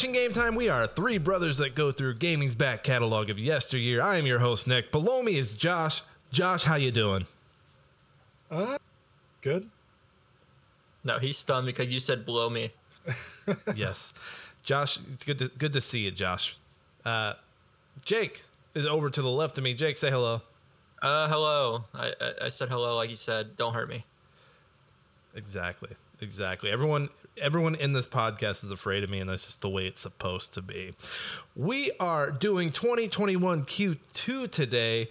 Hey everybody, welcome to Smashing Game Time. We are three brothers that go through gaming's back catalog of yesteryear. I am your host Nick. Below me is Josh. Josh, how you doing? Uh, good. No, he's stunned because you said below me. yes, Josh. It's good to good to see you, Josh. Uh, Jake is over to the left of me. Jake, say hello. Uh, hello. I, I I said hello like you said. Don't hurt me. Exactly. Exactly. Everyone everyone in this podcast is afraid of me and that's just the way it's supposed to be. We are doing 2021 Q2 today.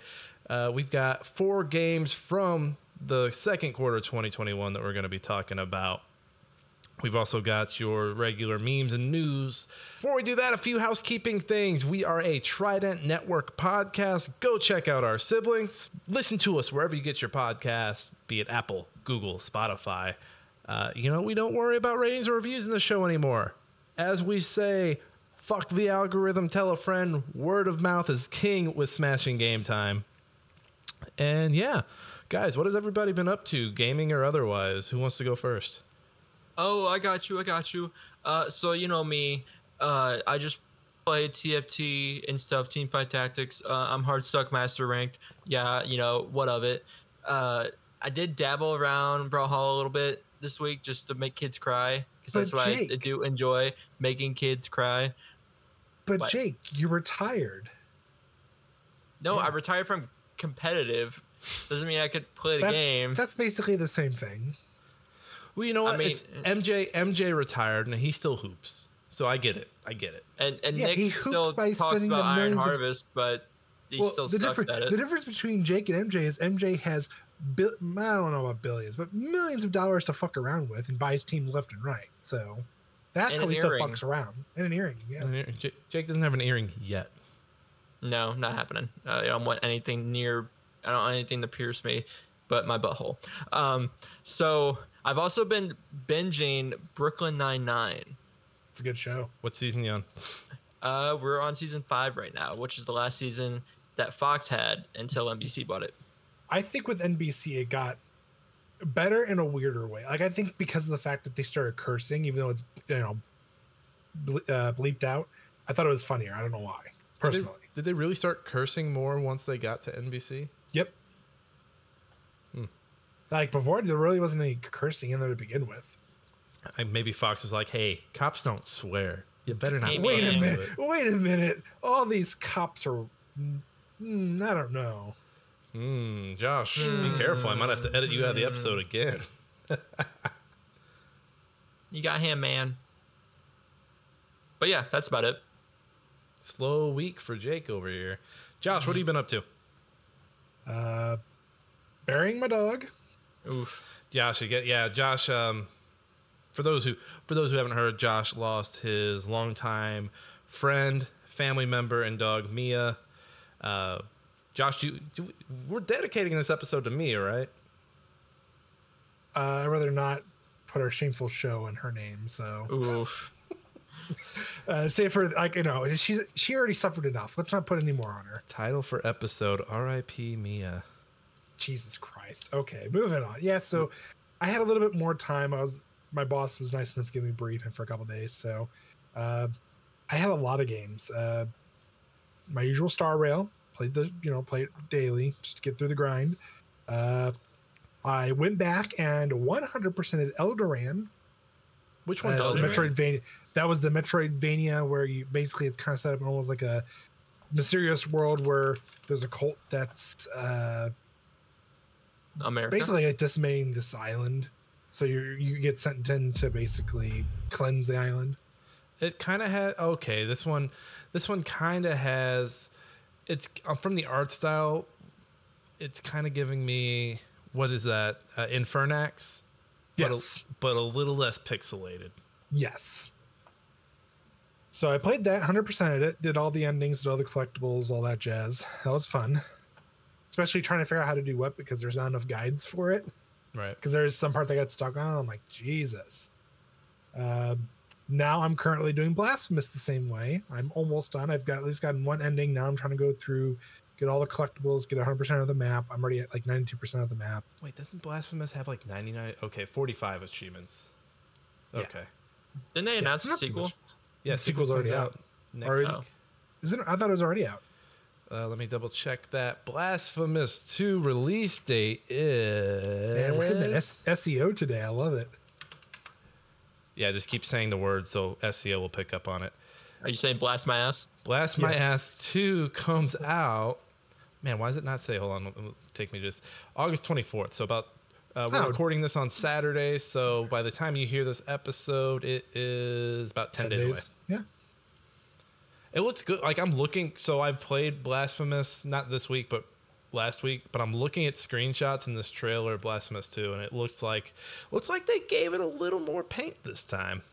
Uh, we've got four games from the second quarter of 2021 that we're going to be talking about. We've also got your regular memes and news. Before we do that, a few housekeeping things. We are a Trident Network podcast. Go check out our siblings. Listen to us wherever you get your podcast, be it Apple, Google, Spotify. Uh, you know, we don't worry about ratings or reviews in the show anymore. As we say, fuck the algorithm, tell a friend. Word of mouth is king with Smashing Game Time. And yeah, guys, what has everybody been up to, gaming or otherwise? Who wants to go first? Oh, I got you. I got you. Uh, so you know me. Uh, I just played TFT and stuff, Team Fight Tactics. Uh, I'm hard stuck master ranked. Yeah, you know what of it. Uh, I did dabble around Brawlhalla a little bit this week just to make kids cry because that's But what I Jake- do enjoy making kids cry. But What? Jake, you retired. No, Yeah. I retired from competitive. Doesn't mean I could play the That's, game. that's basically the same thing. Well, you know I what? mean- it's MJ. MJ retired, and he still hoops. So I get it. I get it. And and Yeah, Nick he hoops still by talks spending about the Iron millions of- Harvest, but he well, still the sucks at it. the difference between Jake and MJ is MJ has bi- I don't know about billions, but millions of dollars to fuck around with and buy his teams left and right. So that's And how an he still fucks around. And an earring, yeah. And here- J- Jake doesn't have an earring yet. No, not happening. Uh, I don't want anything near. I don't want anything to pierce me, but my butthole. Um, so I've also been binging Brooklyn Nine Nine. It's a good show. What season you on? Uh, we're on season five right now, which is the last season that Fox had until NBC bought it. I think with NBC it got better in a weirder way. Like I think because of the fact that they started cursing, even though it's you know ble- uh, bleeped out, I thought it was funnier. I don't know why. Did they, Personally, did they really start cursing more once they got to NBC? yep. Hmm. Like before, there really wasn't any cursing in there to begin with. I, maybe Fox is like, "Hey, cops don't swear. You better not." Hey, Wait a minute. Wait a minute. All these cops are. Mm, I don't know. Hmm, Josh, be careful. I might have to edit you out of the episode again. You got him, man. But yeah, that's about it. Slow week for Jake over here. Josh, what have you been up to? Uh, burying my dog. Oof. Josh, you get yeah, Josh. Um, for those who for those who haven't heard, Josh lost his longtime friend, family member, and dog Mia. Uh, Josh, you, you we're dedicating this episode to me, right? Uh, I'd rather not put our shameful show in her name. So Oof. uh, say for like you know she's she already suffered enough. Let's not put any more on her. Title for episode: R.I.P. Mia. Jesus Christ. Okay, moving on. Yeah, so I had a little bit more time. I was my boss was nice enough to give me briefing for a couple days, so uh, I had a lot of games. Uh, my usual Star Rail played the you know play it daily just to get through the grind. Uh, I went back and 100% Elderand. Which Uh, one's it's Elderand? Metroidvania. That was the Metroidvania where you basically it's kind of set up almost like a mysterious world where there's a cult that's uh, America. basically like decimating this island. So you you get sent in to basically cleanse the island. It kind of had okay. This one, this one kind of has. It's uh, from the art style. It's kind of giving me what is that? Uh, Infernax. But Yes. a, but a little less pixelated. Yes. So I played that 100% of it, did all the endings, did all the collectibles, all that jazz. That was fun. Especially trying to figure out how to do what because there's not enough guides for it. Right. because there's some parts I got stuck on. I'm like, Jesus. Um, now I'm currently doing Blasphemous the same way. I'm almost done. I've got at least gotten one ending. Now I'm trying to go through, get all the collectibles, get 100% of the map. I'm already at like 92% of the map. Wait, doesn't Blasphemous have like 99? Okay, 45 achievements. Yeah. Okay. Didn't they announce it's a sequel? Yeah, The sequel's already out. next Or is- week. Isn't it? I thought it was already out. Uh, let me double check that. Blasphemous 2 release date is. Man, we're hitting SEO today. I love it. Yeah, just keep saying the word so SEO will pick up on it. Are you saying blast my ass? Blast My Ass 2 comes out. Man, why does it not say? Hold on, take me just August 24th. So about uh, we're Oh. recording this on Saturday. So by the time you hear this episode, it is about 10, days, away. Yeah. It looks good. Like I'm looking. So I've played Blasphemous not this week, but last week. But I'm looking at screenshots in this trailer, of Blasphemous 2, and it looks like looks like they gave it a little more paint this time.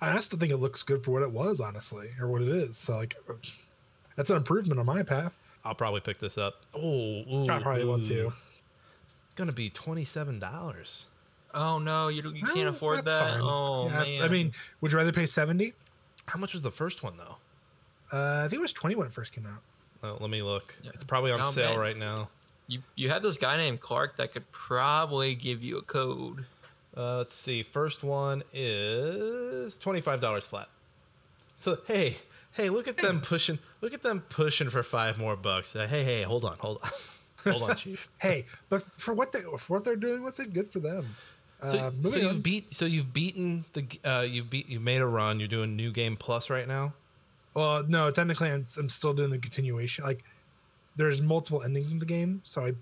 I still think it looks good for what it was, honestly, or what it is. So like, that's an improvement on my path. I'll probably pick this up. Oh, ooh, I probably want to. It's gonna be twenty seven dollars. Oh no, you you can't afford that's that. fine. Oh Yeah, man. I mean, would you rather pay seventy? How much was the first one though? Uh, I think it was twenty when it first came out. Oh, let me look. Yeah. It's probably on sale man. right now. you you have this guy named Clark that could probably give you a code. Uh, let's see. First one is twenty five dollars flat. So hey, hey, look at them pushing. Look at them pushing for five more bucks. Uh, hey, hey, hold on, hold on, hold on, chief. Hey, but for what they for what they're doing with it, good for them. So, uh, so you've beat. So you've beaten the. Uh, you've beat. You've made a run. You're doing new game plus right now. Well, no, technically, I'm, I'm still doing the continuation. Like, there's multiple endings in the game, so I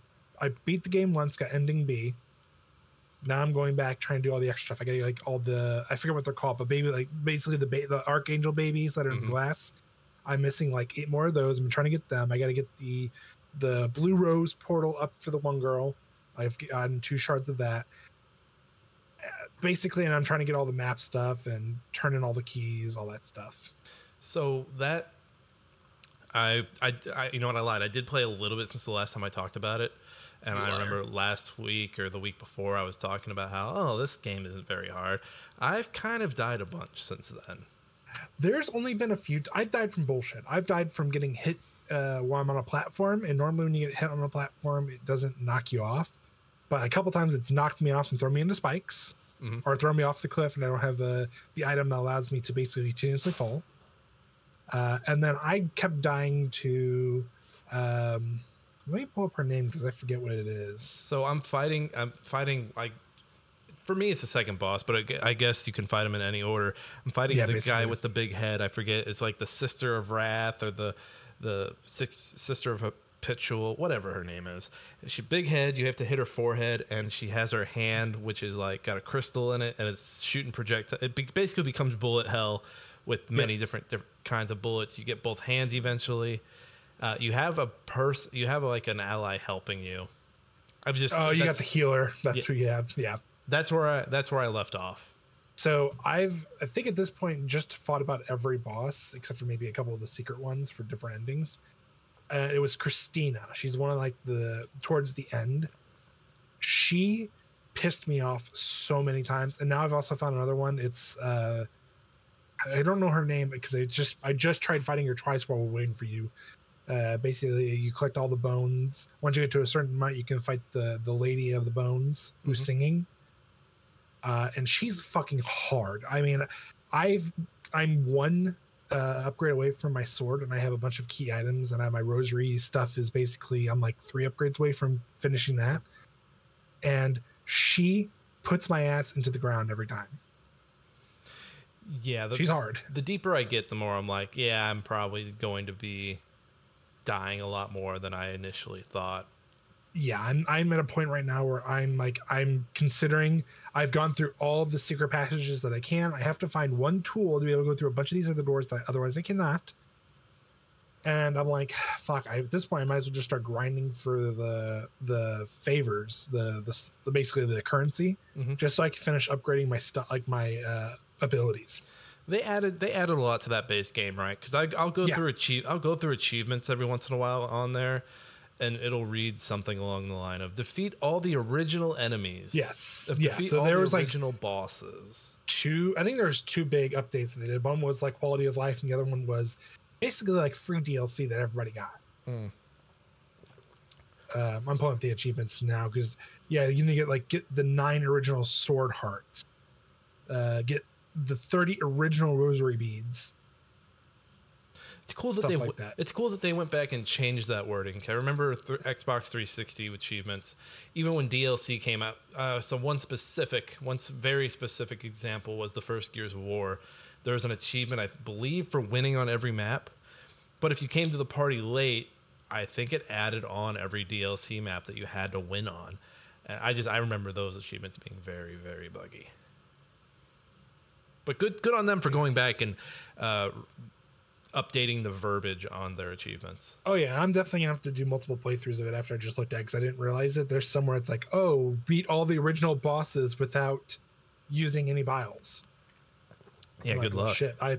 I beat the game once, got ending B. Now I'm going back trying to do all the extra stuff. I got like all the I forget what they're called, but baby like basically the ba- the archangel babies that are in Mhm. the glass. I'm missing like eight more of those. I'm trying to get them. I got to get the the blue rose portal up for the one girl. I've gotten two shards of that. Basically, and I'm trying to get all the map stuff and turn in all the keys, all that stuff. So that I, I, I, you know what? I lied. I did play a little bit since the last time I talked about it, and I remember last week or the week before I was talking about how oh this game isn't very hard. I've kind of died a bunch since then. There's only been a few. I've died from bullshit. I've died from getting hit uh, while I'm on a platform, and normally when you get hit on a platform, it doesn't knock you off. But a couple times it's knocked me off and thrown me into spikes, Mhm. or thrown me off the cliff, and I don't have the the item that allows me to basically continuously fall. Uh, and then I kept dying to. Um, let me pull up her name because I forget what it is. So I'm fighting. I'm fighting like. For me, it's the second boss, but I guess you can fight him in any order. I'm fighting Yeah, the guy with the big head. I forget. It's like the sister of Wrath or the the six, sister of Perpetual, whatever her name is. She big head. You have to hit her forehead, and she has her hand, which is like got a crystal in it, and it's shooting projectile. It be- basically becomes bullet hell with many different different kinds of bullets. You get both hands eventually. Uh, you have a purse. You have like an ally helping you. I've just Oh, you got the healer. That's Yeah. who you have. Yeah. that's where I that's where I left off. So I've I think at this point just fought about every boss except for maybe a couple of the secret ones for different endings. Uh, it was Crisanta. She's one of like the towards the end. She pissed me off so many times, and now I've also found another one. It's uh, I don't know her name because I just I just tried fighting her twice while we're waiting for you. Uh, basically, you collect all the bones. Once you get to a certain amount, you can fight the the lady of the bones who's Mhm. singing uh, and she's fucking hard. I mean, I've I'm one uh, upgrade away from my sword, and I have a bunch of key items, and I have my rosary stuff is basically I'm like three upgrades away from finishing that, and she puts my ass into the ground every time. Yeah, the, She's hard. the deeper I get, the more I'm like, yeah, I'm probably going to be dying a lot more than I initially thought. yeah I'm, I'm at a point right now where i'm like i'm considering i've gone through all the secret passages that i can i have to find one tool to be able to go through a bunch of these other doors that otherwise i cannot and i'm like fuck I, at this point i might as well just start grinding for the the favors the the, the basically the currency Mhm. just so i can finish upgrading my stuff like my uh abilities They added they added a lot to that base game, right? Because I'll go Yeah. through achieve I'll go through achievements every once in a while on there, and it'll read something along the line of defeat all the original enemies. yes Uh, yeah so there the was like original bosses. two i think there was two big updates that they did one was like quality of life and the other one was basically like free dlc that everybody got um, i'm pulling up the achievements now because yeah you need to get like get the nine original sword hearts uh get the 30 original rosary beads. It's cool that Stuff they like that. it's cool that they went back and changed that wording. I remember th- Xbox 360 achievements, even when DLC came out. Uh, so one specific, one very specific example was the first Gears of War. There was an achievement, I believe, for winning on every map. But if you came to the party late, I think it added on every DLC map that you had to win on. And I just I remember those achievements being very very buggy. But good good on them for going back and uh, updating the verbiage on their achievements. Oh yeah, I'm definitely gonna have to do multiple playthroughs of it after I just looked at because I didn't realize it. There's somewhere it's like, oh, beat all the original bosses without using any biles. Yeah, I'm good like, well, luck. Shit, I,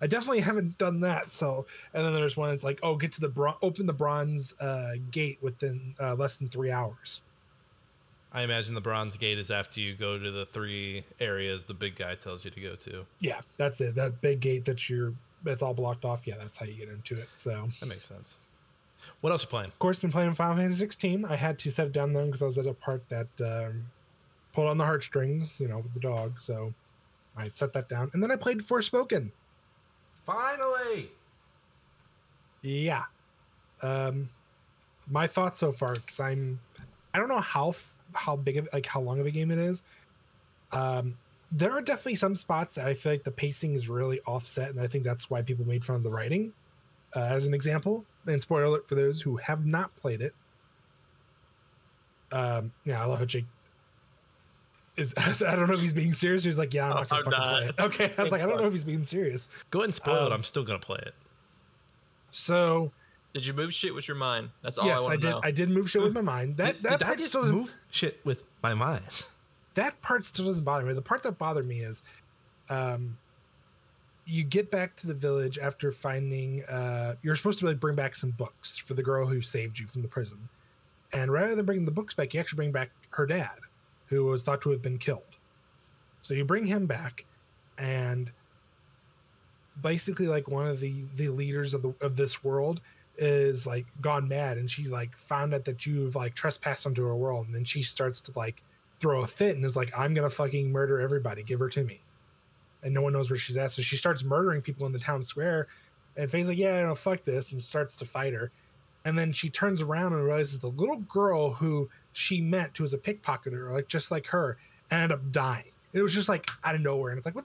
I definitely haven't done that. So, and then there's one that's like, oh, get to the bron- open the bronze uh, gate within uh, less than three hours. I imagine the bronze gate is after you go to the three areas the big guy tells you to go to. Yeah, that's it. That big gate that you're that's all blocked off. Yeah, that's how you get into it. So, That makes sense. What else you playing? of course, been playing Final Fantasy 16. I had to set it down then because I was at a part that um, pulled on the heartstrings, you know, with the dog. So I set that down, and then I played Forspoken. Finally. Yeah. Um, my thoughts so far, because I'm, I don't know how f- how big of like how long of a game it is. Um, there are definitely some spots that I feel like the pacing is really offset, and I think that's why people made fun of the writing. Uh, as an example, and spoiler alert for those who have not played it. Um, yeah, I love how Jake is. I don't know if he's being serious. Or he's like, yeah, I'm not gonna I'm fucking not. play it. Okay, I was like, I don't know if he's being serious. Go ahead and spoil it. Um, I'm still gonna play it. So Did you move shit with your mind? That's all yes, I I, want to did. know. I did move shit with my mind. That did, that did I part just still move shit with my mind? that part still doesn't bother me. The part that bothered me is, um, you get back to the village after finding. Uh, you're supposed to like bring back some books for the girl who saved you from the prison, and rather than bringing the books back, you actually bring back her dad, who was thought to have been killed. So you bring him back, and basically, like one of the the leaders of the of this world is like gone mad, and she's like found out that you've like trespassed onto her world, and then she starts to like throw a fit and is like, I'm gonna fucking murder everybody. Give her to me. And no one knows where she's at. So she starts murdering people in the town square. And Frey's like, Yeah, no, fuck this, and starts to fight her. And then she turns around and realizes the little girl who she met, who was a pickpocketer, like just like her, ended up dying. It was just like out of nowhere. And it's like, what?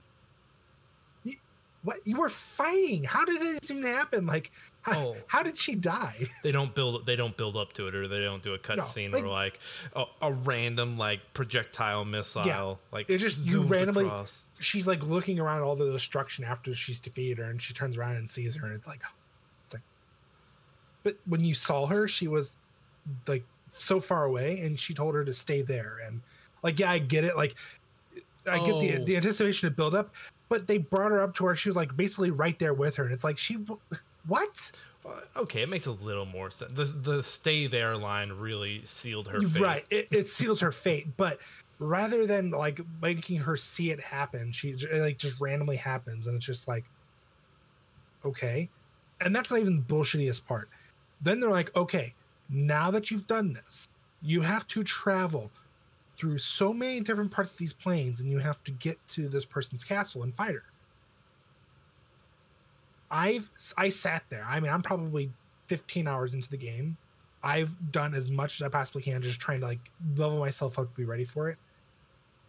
What? You were fighting. How did this even happen? Like, how, Oh. how did she die? They don't build they don't build up to it, or they don't do a cutscene like- or like a, a random like projectile missile. yeah, like it just- you randomly- across. she's like looking around all the destruction after she's defeated her and she turns around and sees her and it's like it's like but when you saw her she was like so far away and she told her to stay there and like yeah i get it like i get the Oh. the anticipation to build up but they brought her up to where she was like basically right there with her and it's like she what Uh, Okay, it makes a little more sense. The the stay there line really sealed her fate. right it, it seals her fate but rather than like making her see it happen she it, like just randomly happens and it's just like okay and that's not even the bullshittiest part then they're like okay now that you've done this you have to travel through so many different parts of these planes and you have to get to this person's castle and fight her i've i sat there i mean i'm probably 15 hours into the game I've done as much as I possibly can, just trying to like level myself up to be ready for it.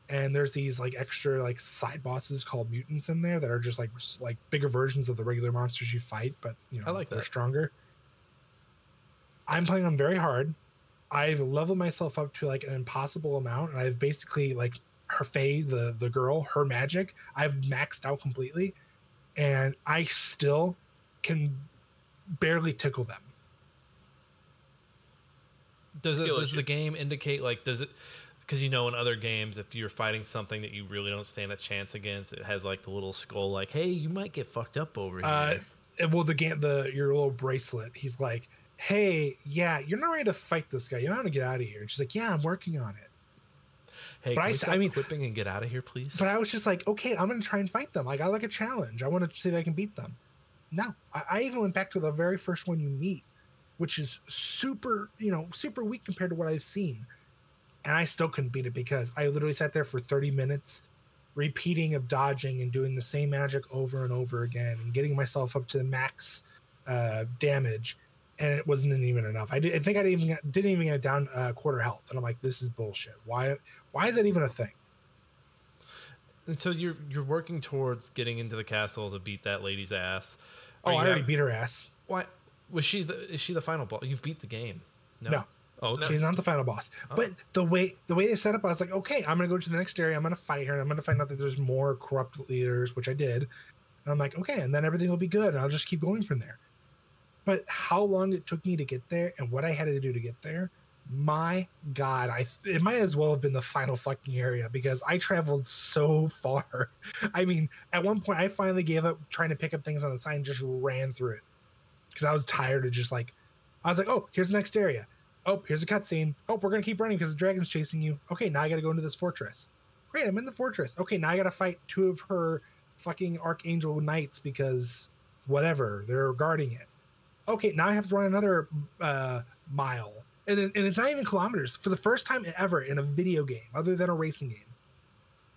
And there's these like extra like side bosses called mutants in there that are just like like bigger versions of the regular monsters you fight, but you know I like they're that. stronger. I'm playing on very hard. I've leveled myself up to like an impossible amount, and I've basically like her Frey, the the girl, her magic, I've maxed out completely, and I still can barely tickle them. Does it does the game indicate like does it because you know in other games if you're fighting something that you really don't stand a chance against, it has like the little skull like, hey, you might get fucked up over here. Uh, and well, the game, the your little bracelet. He's like, "Hey, yeah, you're not ready to fight this guy. You know how to get out of here." And she's like, "Yeah, I'm working on it." hey, but can I I mean- whipping and get out of here, please? But I was just like, "Okay, I'm gonna try and fight them. Like, I like a challenge. I want to see if I can beat them." No, I, I even went back to the very first one you meet, which is super, you know, super weak compared to what I've seen, and I still couldn't beat it because I literally sat there for 30 minutes repeating of dodging and doing the same magic over and over again and getting myself up to the max uh, damage, and it wasn't even enough. I, did, I think I didn't even get, didn't even get down uh, quarter health, and I'm like, this is bullshit. Why why is that even a thing? And so you're you're working towards getting into the castle to beat that lady's ass. Oh, I already have- beat her ass. Why was she the is she the final boss? You've beat the game. No. No. Oh, okay. She's not the final boss. Oh. But the way the way they set up, I was like, okay, I'm gonna go to the next area. I'm gonna fight her, and I'm gonna find out that there's more corrupt leaders, which I did. And I'm like, okay, and then everything will be good, and I'll just keep going from there. But how long it took me to get there, and what I had to do to get there, my God, I it might as well have been the final fucking area because I traveled so far. I mean, at one point, I finally gave up trying to pick up things on the and just ran through it because I was tired of just like, I was like, oh, here's the next area. Oh, here's a cutscene. Oh, we're gonna keep running because the dragon's chasing you. Okay, now I gotta go into this fortress. Great, I'm in the fortress. Okay, now I gotta fight two of her fucking archangel knights because whatever they're guarding it. Okay, now I have to run another uh, mile, and then, and it's not even kilometers. For the first time ever in a video game, other than a racing game,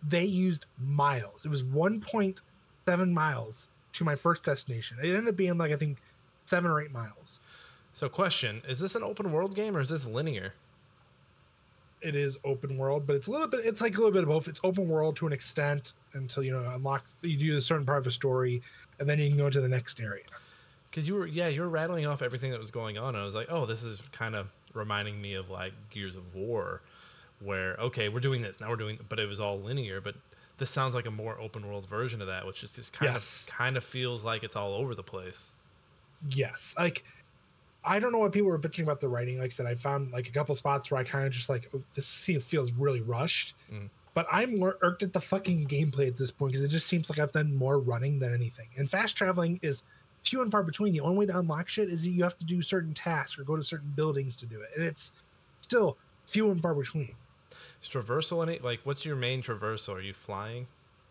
they used miles. It was 1.7 miles to my first destination. It ended up being like I think seven or eight miles. So question, is this an open world game or is this linear? it is open world, but it's a little bit. It's like a little bit of both. It's open world to an extent until you know unlock. You do a certain part of a story, and then you can go to the next area. Because you were yeah, you were rattling off everything that was going on. And I was like, oh, this is kind of reminding me of like Gears of War, where okay, we're doing this now, we're doing, but it was all linear. But this sounds like a more open world version of that, which is just kind Yes. of kind of feels like it's all over the place. Yes, like I don't know what people were bitching about the writing. Like I said, I found like a couple spots where I kind of just like oh, this scene feels really rushed. Mm. But I'm more irked at the fucking gameplay at this point because it just seems like I've done more running than anything. And fast traveling is few and far between. The only way to unlock shit is you have to do certain tasks or go to certain buildings to do it, and it's still few and far between. Is traversal any like what's your main traversal? Are you flying?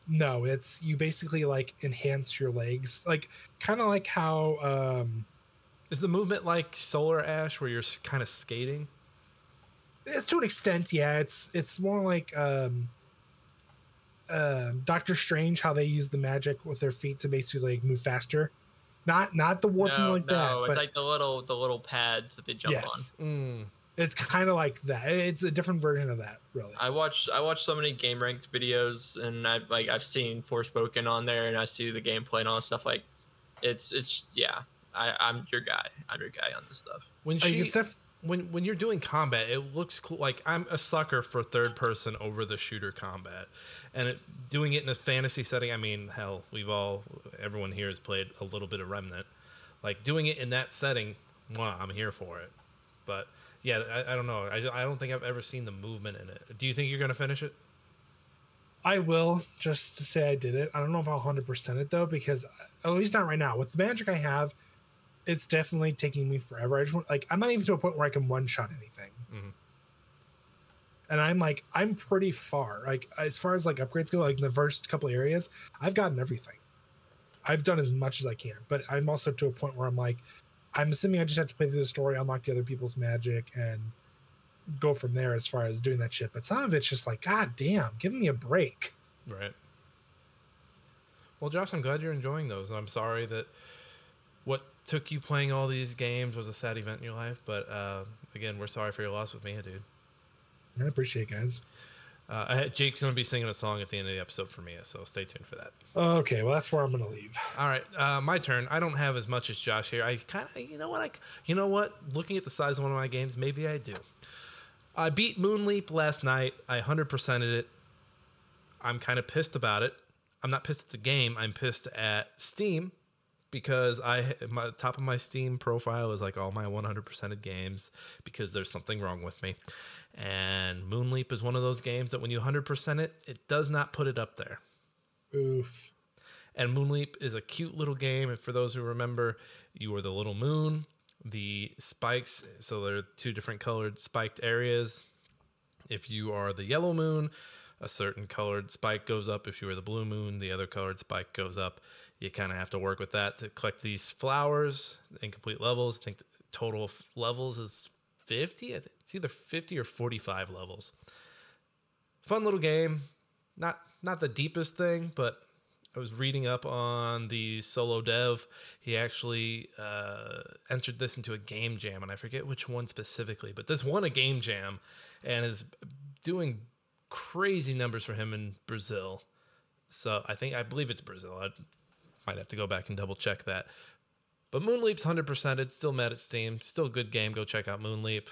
No, it's you basically like enhance your legs, like kind of like how um Is the movement like Solar Ash, where you're kind of skating? it's to an extent, yeah. It's it's more like um um Doctor Strange, how they use the magic with their feet to basically like move faster. Not not the warping no, like no, that, it's but like the little the little pads that they jump on. yes, Mm. it's kind of like that. It's a different version of that, really. I watch I watch so many game ranked videos and I've like I've seen Forspoken on there and I see the gameplay and all that stuff like it's it's yeah. I, I'm your guy. I'm your guy on this stuff. When Like, she it's def- when when you're doing combat, it looks cool. Like I'm a sucker for third person over the shooter combat, and it, doing it in a fantasy setting. I mean, hell, we've all everyone here has played a little bit of Remnant. Like doing it in that setting, mwah, I'm here for it. But yeah, I, I don't know. I, I don't think I've ever seen the movement in it. Do you think you're gonna finish it? I will just to say I did it. I don't know if I'll hundred percent it though, because at least not right now. With the magic I have, it's definitely taking me forever. I just want like I'm not even to a point where I can one shot anything. Mhm. And I'm like I'm pretty far. Like as far as like upgrades go, like in the first couple areas, I've gotten everything. I've done as much as I can, but I'm also to a point where I'm like, I'm assuming I just have to play through the story, unlock the other people's magic, and go from there as far as doing that shit. But some of it's just like, God damn, give me a break. Right. Well, Josh, I'm glad you're enjoying those. I'm sorry that what took you playing all these games was a sad event in your life, but uh, again, we're sorry for your loss with Mia, dude. I appreciate it, guys. Uh, I had, Jake's going to be singing a song at the end of the episode for Mia, so stay tuned for that. Okay, well that's where I'm gonna leave. All right, uh, my turn. I don't have as much as Josh here. I kind of, you know what? I, you know what? Looking at the size of one of my games, maybe I do. I beat Moonleap last night. I 100%ed it. I'm kind of pissed about it. I'm not pissed at the game. I'm pissed at Steam because I my top of my Steam profile is like all my 100%ed games because there's something wrong with me. And Moonleap is one of those games that when you 100% it, it does not put it up there. Oof. And Moonleap is a cute little game. And for those who remember, you are the little moon, the spikes. So there are two different colored spiked areas. If you are the yellow moon, a certain colored spike goes up. If you are the blue moon, the other colored spike goes up. You kind of have to work with that to collect these flowers in complete levels. I think the total levels is 50. It's either 50 or 45 levels. Fun little game not not the deepest thing, but I was reading up on the solo dev. He actually uh, entered this into a game jam, and I forget which one specifically, but this won a game jam and is doing crazy numbers for him in Brazil. So I think I believe it's Brazil. I might have to go back and double check that. But Moonleap's 100%. It's still met at Steam. Still good game. Go check out Moonleap.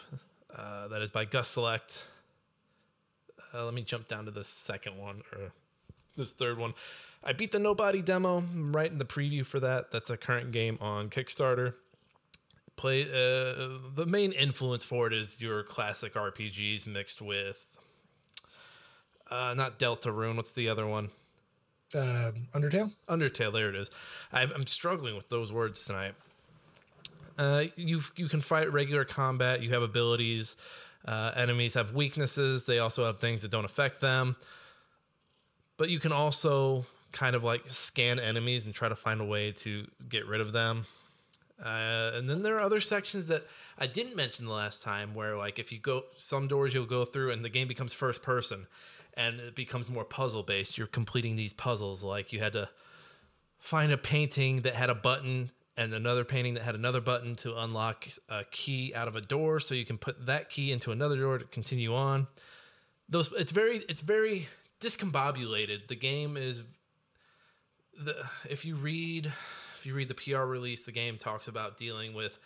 Uh, that is by Gus Select. Uh, let me jump down to the second one or this third one. I beat the No Body demo. I'm right in the preview for that. That's a current game on Kickstarter. Play uh, the main influence for it is your classic RPGs mixed with uh, not Deltarune. What's the other one? Uh, Undertale. Undertale. There it is. I'm, I'm struggling with those words tonight. Uh, you you can fight regular combat. You have abilities. Uh, enemies have weaknesses. They also have things that don't affect them. But you can also kind of like scan enemies and try to find a way to get rid of them. Uh, and then there are other sections that I didn't mention the last time where like if you go some doors you'll go through and the game becomes first person and it becomes more puzzle based. You're completing these puzzles like you had to find a painting that had a button and another painting that had another button to unlock a key out of a door so you can put that key into another door to continue on. Those it's very it's very discombobulated. The game is the if you read if you read the PR release, the game talks about dealing with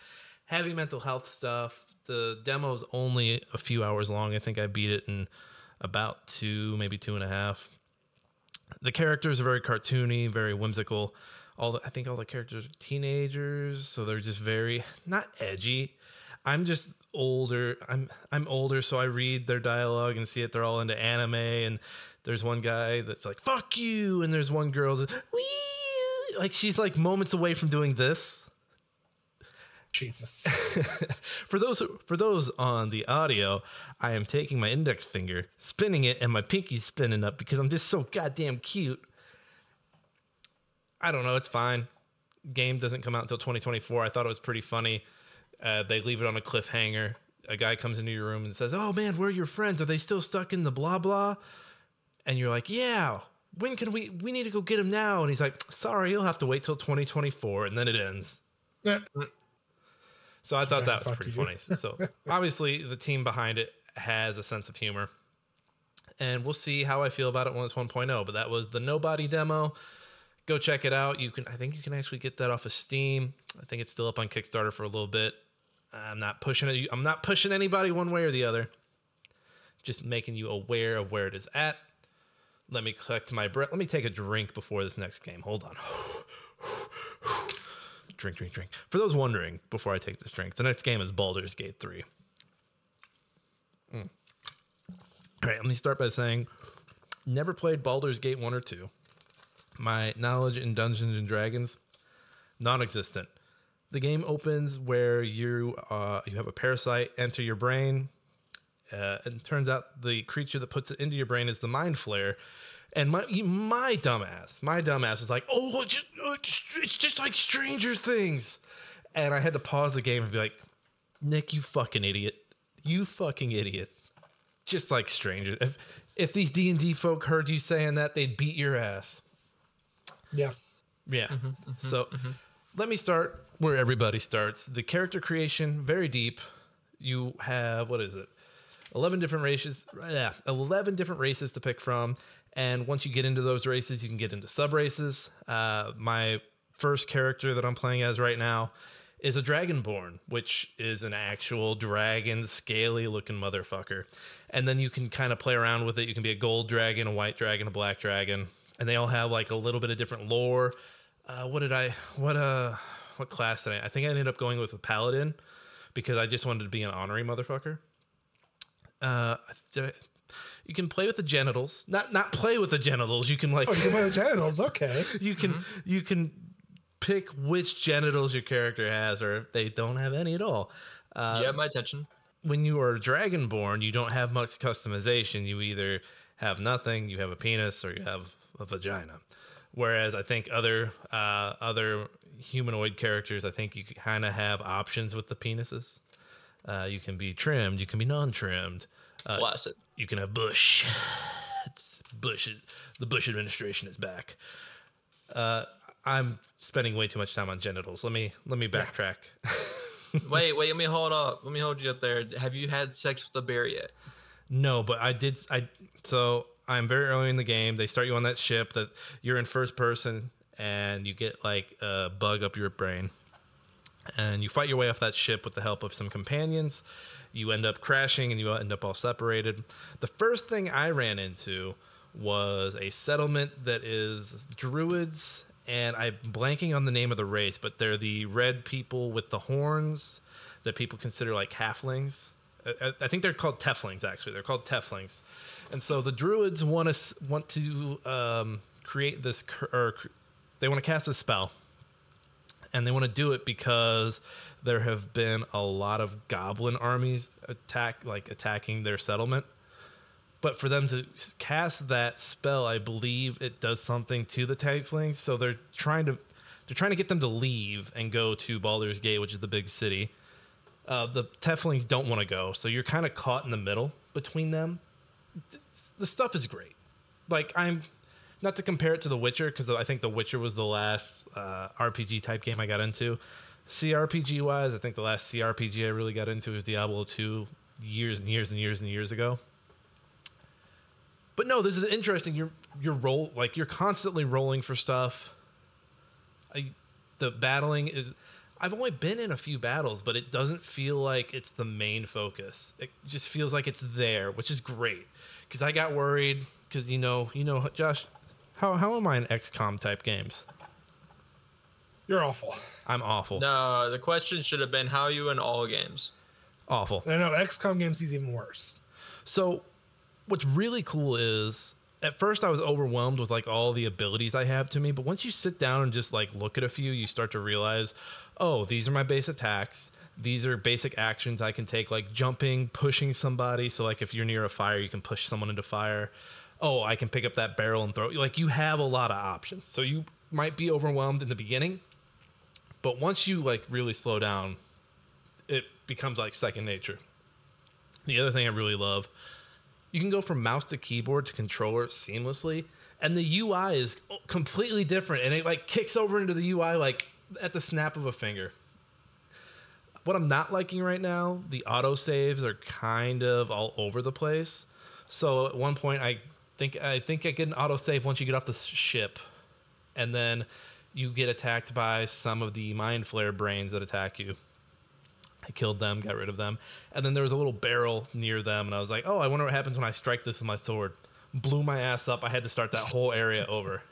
heavy mental health stuff. The demo's only a few hours long. I think I beat it in about two, maybe two and a half. The characters are very cartoony, very whimsical. All the, I think all the characters are teenagers, so they're just very not edgy. I'm just older. I'm I'm older, so I read their dialogue and see it. They're all into anime, and there's one guy that's like "fuck you," and there's one girl that like she's like moments away from doing this. Jesus. for those for those on the audio, I am taking my index finger, spinning it, and my pinky's spinning up because I'm just so goddamn cute. I don't know. It's fine. Game doesn't come out until 2024. I thought it was pretty funny. Uh, they leave it on a cliffhanger. A guy comes into your room and says, "Oh man, where are your friends? Are they still stuck in the blah blah?" And you're like, "Yeah." When can we? We need to go get him now. And he's like, "Sorry, you'll have to wait till 2024." And then it ends. So I thought that was pretty you. funny. So obviously the team behind it has a sense of humor. And we'll see how I feel about it when it's 1.0. But that was the No Body demo. Go check it out. You can I think you can actually get that off of Steam. I think it's still up on Kickstarter for a little bit. I'm not pushing it. I'm not pushing anybody one way or the other. Just making you aware of where it is at. Let me collect my breath. Let me take a drink before this next game. Hold on drink, drink, drink. For those wondering, before I take this drink, the next game is Baldur's Gate 3. Mm. All right, let me start by saying never played Baldur's Gate 1 or 2. My knowledge in Dungeons and Dragons, non existent. The game opens where you uh, you have a parasite enter your brain, uh, and turns out the creature that puts it into your brain is the mind flayer. And my my dumbass, my dumbass was like, oh, "Oh, it's just, it's just like Stranger Things," and I had to pause the game and be like, "Nick, you fucking idiot, you fucking idiot." Just like Stranger, if if these D and D folk heard you saying that, they'd beat your ass. Yeah. Yeah. Mm-hmm, mm-hmm, so mm-hmm. let me start where everybody starts. The character creation, very deep. You have, what is it? 11 different races. Yeah, 11 different races to pick from. And once you get into those races, you can get into sub races. Uh, my first character that I'm playing as right now is a Dragonborn, which is an actual dragon, scaly looking motherfucker. And then you can kind of play around with it. You can be a gold dragon, a white dragon, a black dragon, and they all have like a little bit of different lore. Uh, what did I? What uh? What class did I? I think I ended up going with a paladin because I just wanted to be an honorary motherfucker. Uh, did I, you can play with the genitals, not not play with the genitals. You can like Oh, you can play with genitals. Okay. you can you can pick which genitals your character has, or if they don't have any at all. Uh, you have my attention. when you are dragonborn, you don't have much customization. You either have nothing, you have a penis, or you have a vagina. Whereas I think other uh, other humanoid characters, I think you kind of have options with the penises. Uh, you can be trimmed, you can be non-trimmed. Uh, Flaccid. You can have bush. It's Bush, the Bush administration is back. Uh, I'm spending way too much time on genitals. Let me let me backtrack. wait, wait, let me hold up. Let me hold you up there. Have you had sex with a bear yet? No, but I did. I so I'm very early in the game. They start you on that ship that you're in first person, and you get like a bug up your brain, and you fight your way off that ship with the help of some companions. You end up crashing, and you end up all separated. The first thing I ran into was a settlement that is druids, and I'm blanking on the name of the race, but they're the red people with the horns that people consider like halflings. I, think they're called Tieflings. Actually, they're called Tieflings, and so the Druids want to want to um, create this, or they want to cast a spell, and they want to do it because there have been a lot of Goblin armies attack, like attacking their settlement. But for them to cast that spell, I believe it does something to the Tieflings. So they're trying to they're trying to get them to leave and go to Baldur's Gate, which is the big city uh, the Tieflings don't want to go, so you're kind of caught in the middle between them. The stuff is great. Like I'm not to compare it to The Witcher because I think The Witcher was the last uh, RPG type game I got into. CRPG wise, I think the last CRPG I really got into was Diablo 2 years and years and years and years ago. But no, this is interesting. You're you're roll like you're constantly rolling for stuff. I, the battling is I've only been in a few battles, but it doesn't feel like it's the main focus. It just feels like it's there, which is great. Because I got worried because you know, you know, Josh, how how am I in XCOM type games? You're awful. I'm awful. No, the question should have been how are you in all games? Awful. I know XCOM games he's even worse. So, what's really cool is at first I was overwhelmed with like all the abilities I have to me, but once you sit down and just like look at a few, you start to realize, oh, these are my base attacks. These are basic actions I can take, like jumping, pushing somebody. So, like if you're near a fire, you can push someone into fire. Oh, I can pick up that barrel and throw. Like you have a lot of options. So you might be overwhelmed in the beginning, but once you like really slow down, it becomes like second nature. The other thing I really love, you can go from mouse to keyboard to controller seamlessly, and the UI is completely different, and it like kicks over into the UI like at the snap of a finger. What I'm not liking right now, the auto saves are kind of all over the place. So at one point, I think I think I get an auto save once you get off the ship, and then you get attacked by some of the mind flayer brains that attack you. I killed them, got rid of them, and then there was a little barrel near them, and I was like, "Oh, I wonder what happens when I strike this with my sword." Blew my ass up. I had to start that whole area over.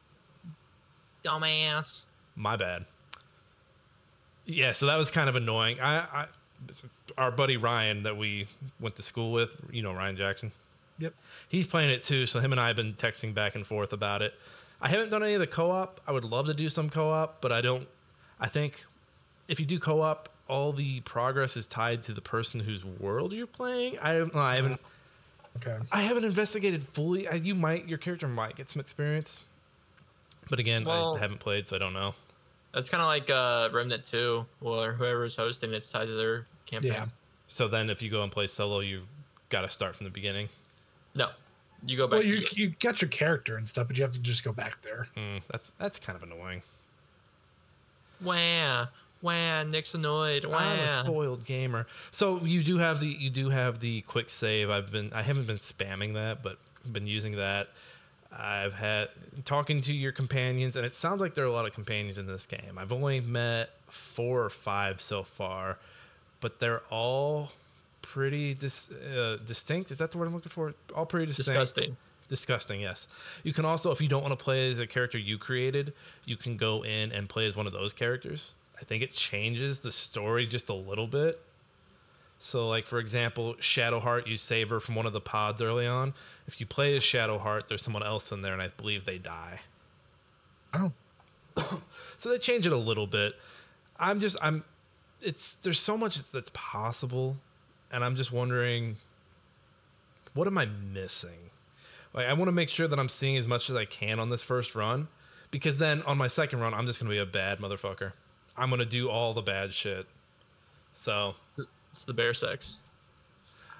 Dumbass. My bad. Yeah, so that was kind of annoying. I, I our buddy Ryan that we went to school with, you know Ryan Jackson. Yep. He's playing it too, so him and I have been texting back and forth about it. I haven't done any of the co-op. I would love to do some co-op, but I don't I think if you do co-op, all the progress is tied to the person whose world you're playing. I don't know. I haven't Okay. I haven't investigated fully. I, you might your character might get some experience. But again, Well- I haven't played, so I don't know. That's kind of like uh, Remnant 2, or whoever's hosting it's tied to their campaign. Yeah. So then, if you go and play solo, you've got to start from the beginning. No, you go back. Well, you you. you got your character and stuff, but you have to just go back there. Mm, that's that's kind of annoying. Wah, wah, Nick's annoyed. Wah. I'm a spoiled gamer. So you do have the you do have the quick save. I've been I haven't been spamming that, but been using that. I've had talking to your companions, and it sounds like there are a lot of companions in this game. I've only met four or five so far, but they're all pretty dis, uh, distinct. Is that the word I'm looking for? All pretty distinct. Disgusting. Disgusting, yes. You can also, if you don't want to play as a character you created, you can go in and play as one of those characters. I think it changes the story just a little bit. So, like for example, Shadowheart, you save her from one of the pods early on. If you play as Shadowheart, there's someone else in there, and I believe they die. Oh, So they change it a little bit. I'm just I'm it's there's so much that's possible and I'm just wondering what am I missing? Like I want to make sure that I'm seeing as much as I can on this first run because then on my second run I'm just going to be a bad motherfucker. I'm going to do all the bad shit. So, It's the bear sex.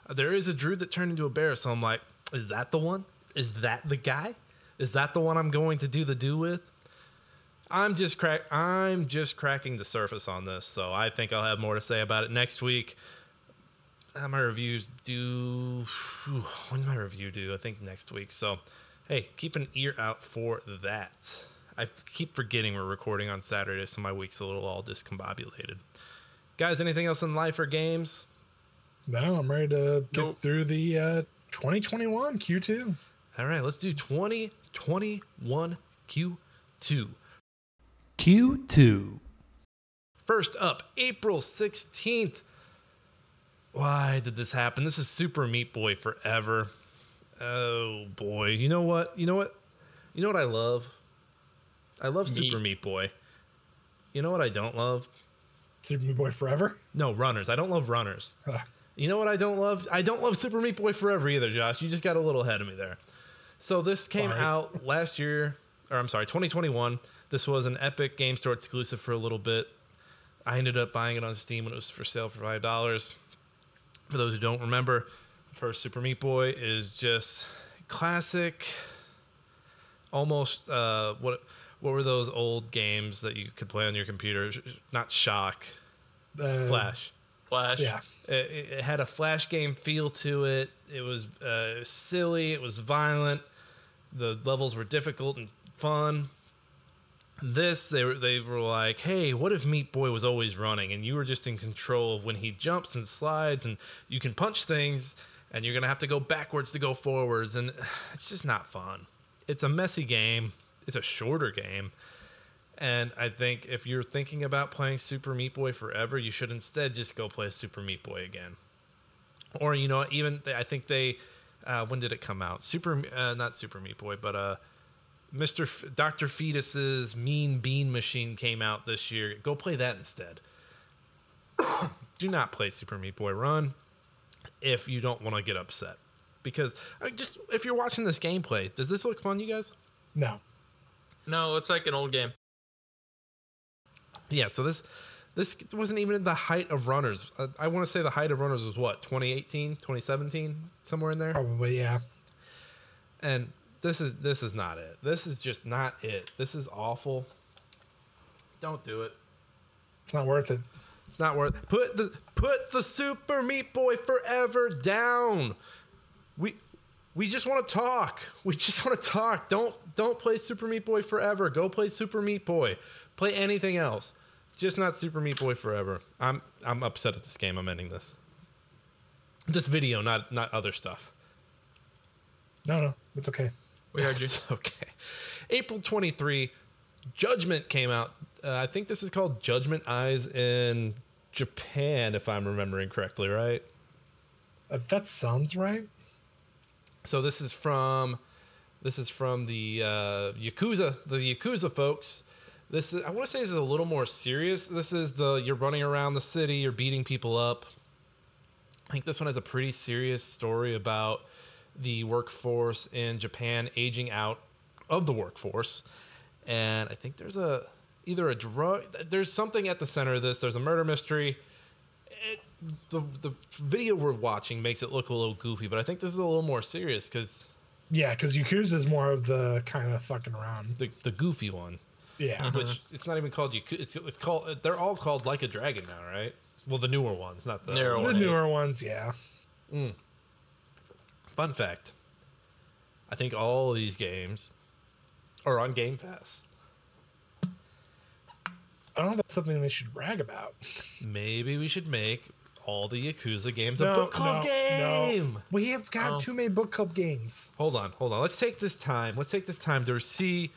there is a druid that turned into a bear, so I'm like, is that the one? is that the guy? Is that the one I'm going to do the do with? I'm just crack. I'm just cracking the surface on this, so I think I'll have more to say about it next week. Uh, my reviews due. Whew, when's my review due? I think next week. So, hey, keep an ear out for that. I keep forgetting we're recording on Saturday, so my week's a little all discombobulated. Guys, anything else in life or games? No, I'm ready to get Nope. through the uh, 2021 Q2. All right, let's do 2021 Q2. Q2. First up, April 16th. Why did this happen? This is Super Meat Boy Forever. Oh boy. You know what? You know what? You know what I love? I love Super Meat. Meat Boy. You know what I don't love? Super Meat Boy Forever. No, runners. I don't love runners. Ah, You know what I don't love? I don't love Super Meat Boy Forever either, Josh. You just got a little ahead of me there. So this came Sorry. out last year, or I'm sorry, 2021. This was an Epic Game Store exclusive for a little bit. I ended up buying it on Steam when it was for sale for five dollars. For those who don't remember, first Super Meat Boy is just classic. Almost uh, what what were those old games that you could play on your computer? Not Shock, uh, Flash. Flash. Yeah. It, it- it had a flash game feel to it. It was uh, silly. It was violent. The levels were difficult and fun. This they were they were like, hey, what if Meat Boy was always running and you were just in control of when he jumps and slides and you can punch things and you're gonna have to go backwards to go forwards and it's just not fun. It's a messy game. It's a shorter game. And I think if you're thinking about playing Super Meat Boy forever, you should instead just go play Super Meat Boy again. Or you know, even I think they, uh, when did it come out? Super, uh, not Super Meat Boy, but uh, Mr. F- Dr. Fetus's Mean Bean Machine came out this year. Go play that instead. Do not play Super Meat Boy Run if you don't want to get upset. Because I mean, just if you're watching this gameplay, does this look fun, you guys? No. No, it's like an old game. Yeah, so this this wasn't even in the height of runners. Uh, I want to say the height of runners was what 2018, 2017, somewhere in there. Probably yeah. And this is this is not it. This is just not it. This is awful. Don't do it. It's not worth it. It's not worth. Put the put the Super Meat Boy Forever down. We we just want to talk. We just want to talk. Don't don't play Super Meat Boy Forever. Go play Super Meat Boy. Play anything else. Just not Super Meat Boy Forever. I'm I'm upset at this game. I'm ending this. This video, not not other stuff. No, no, it's okay. We heard you. It's okay. April 23, Judgment came out. Uh, I think this is called Judgment Eyes in Japan, if I'm remembering correctly, right? Uh, that sounds right. So this is from this is from the uh, Yakuza, the Yakuza folks. This is, I want to say this is a little more serious. This is the you're running around the city, you're beating people up. I think this one has a pretty serious story about the workforce in Japan aging out of the workforce. And I think there's a either a drug there's something at the center of this. There's a murder mystery. It, the the video we're watching makes it look a little goofy, but I think this is a little more serious because Yeah, because Yakuza is more of the kind of fucking around. the the goofy one, Yeah. Mm-hmm. which it's not even called Yakuza. It's, it's called they're all called like a dragon now, right? Well, the newer ones, not the Newer The one. newer ones, yeah. Mm. Fun fact: I think all of these games are on Game Pass. I don't know if that's something they should brag about. Maybe we should make all the Yakuza games a book club no, game. no. We have got Oh. too many book club games. Hold on, hold on. Let's take this time. Let's take this time to see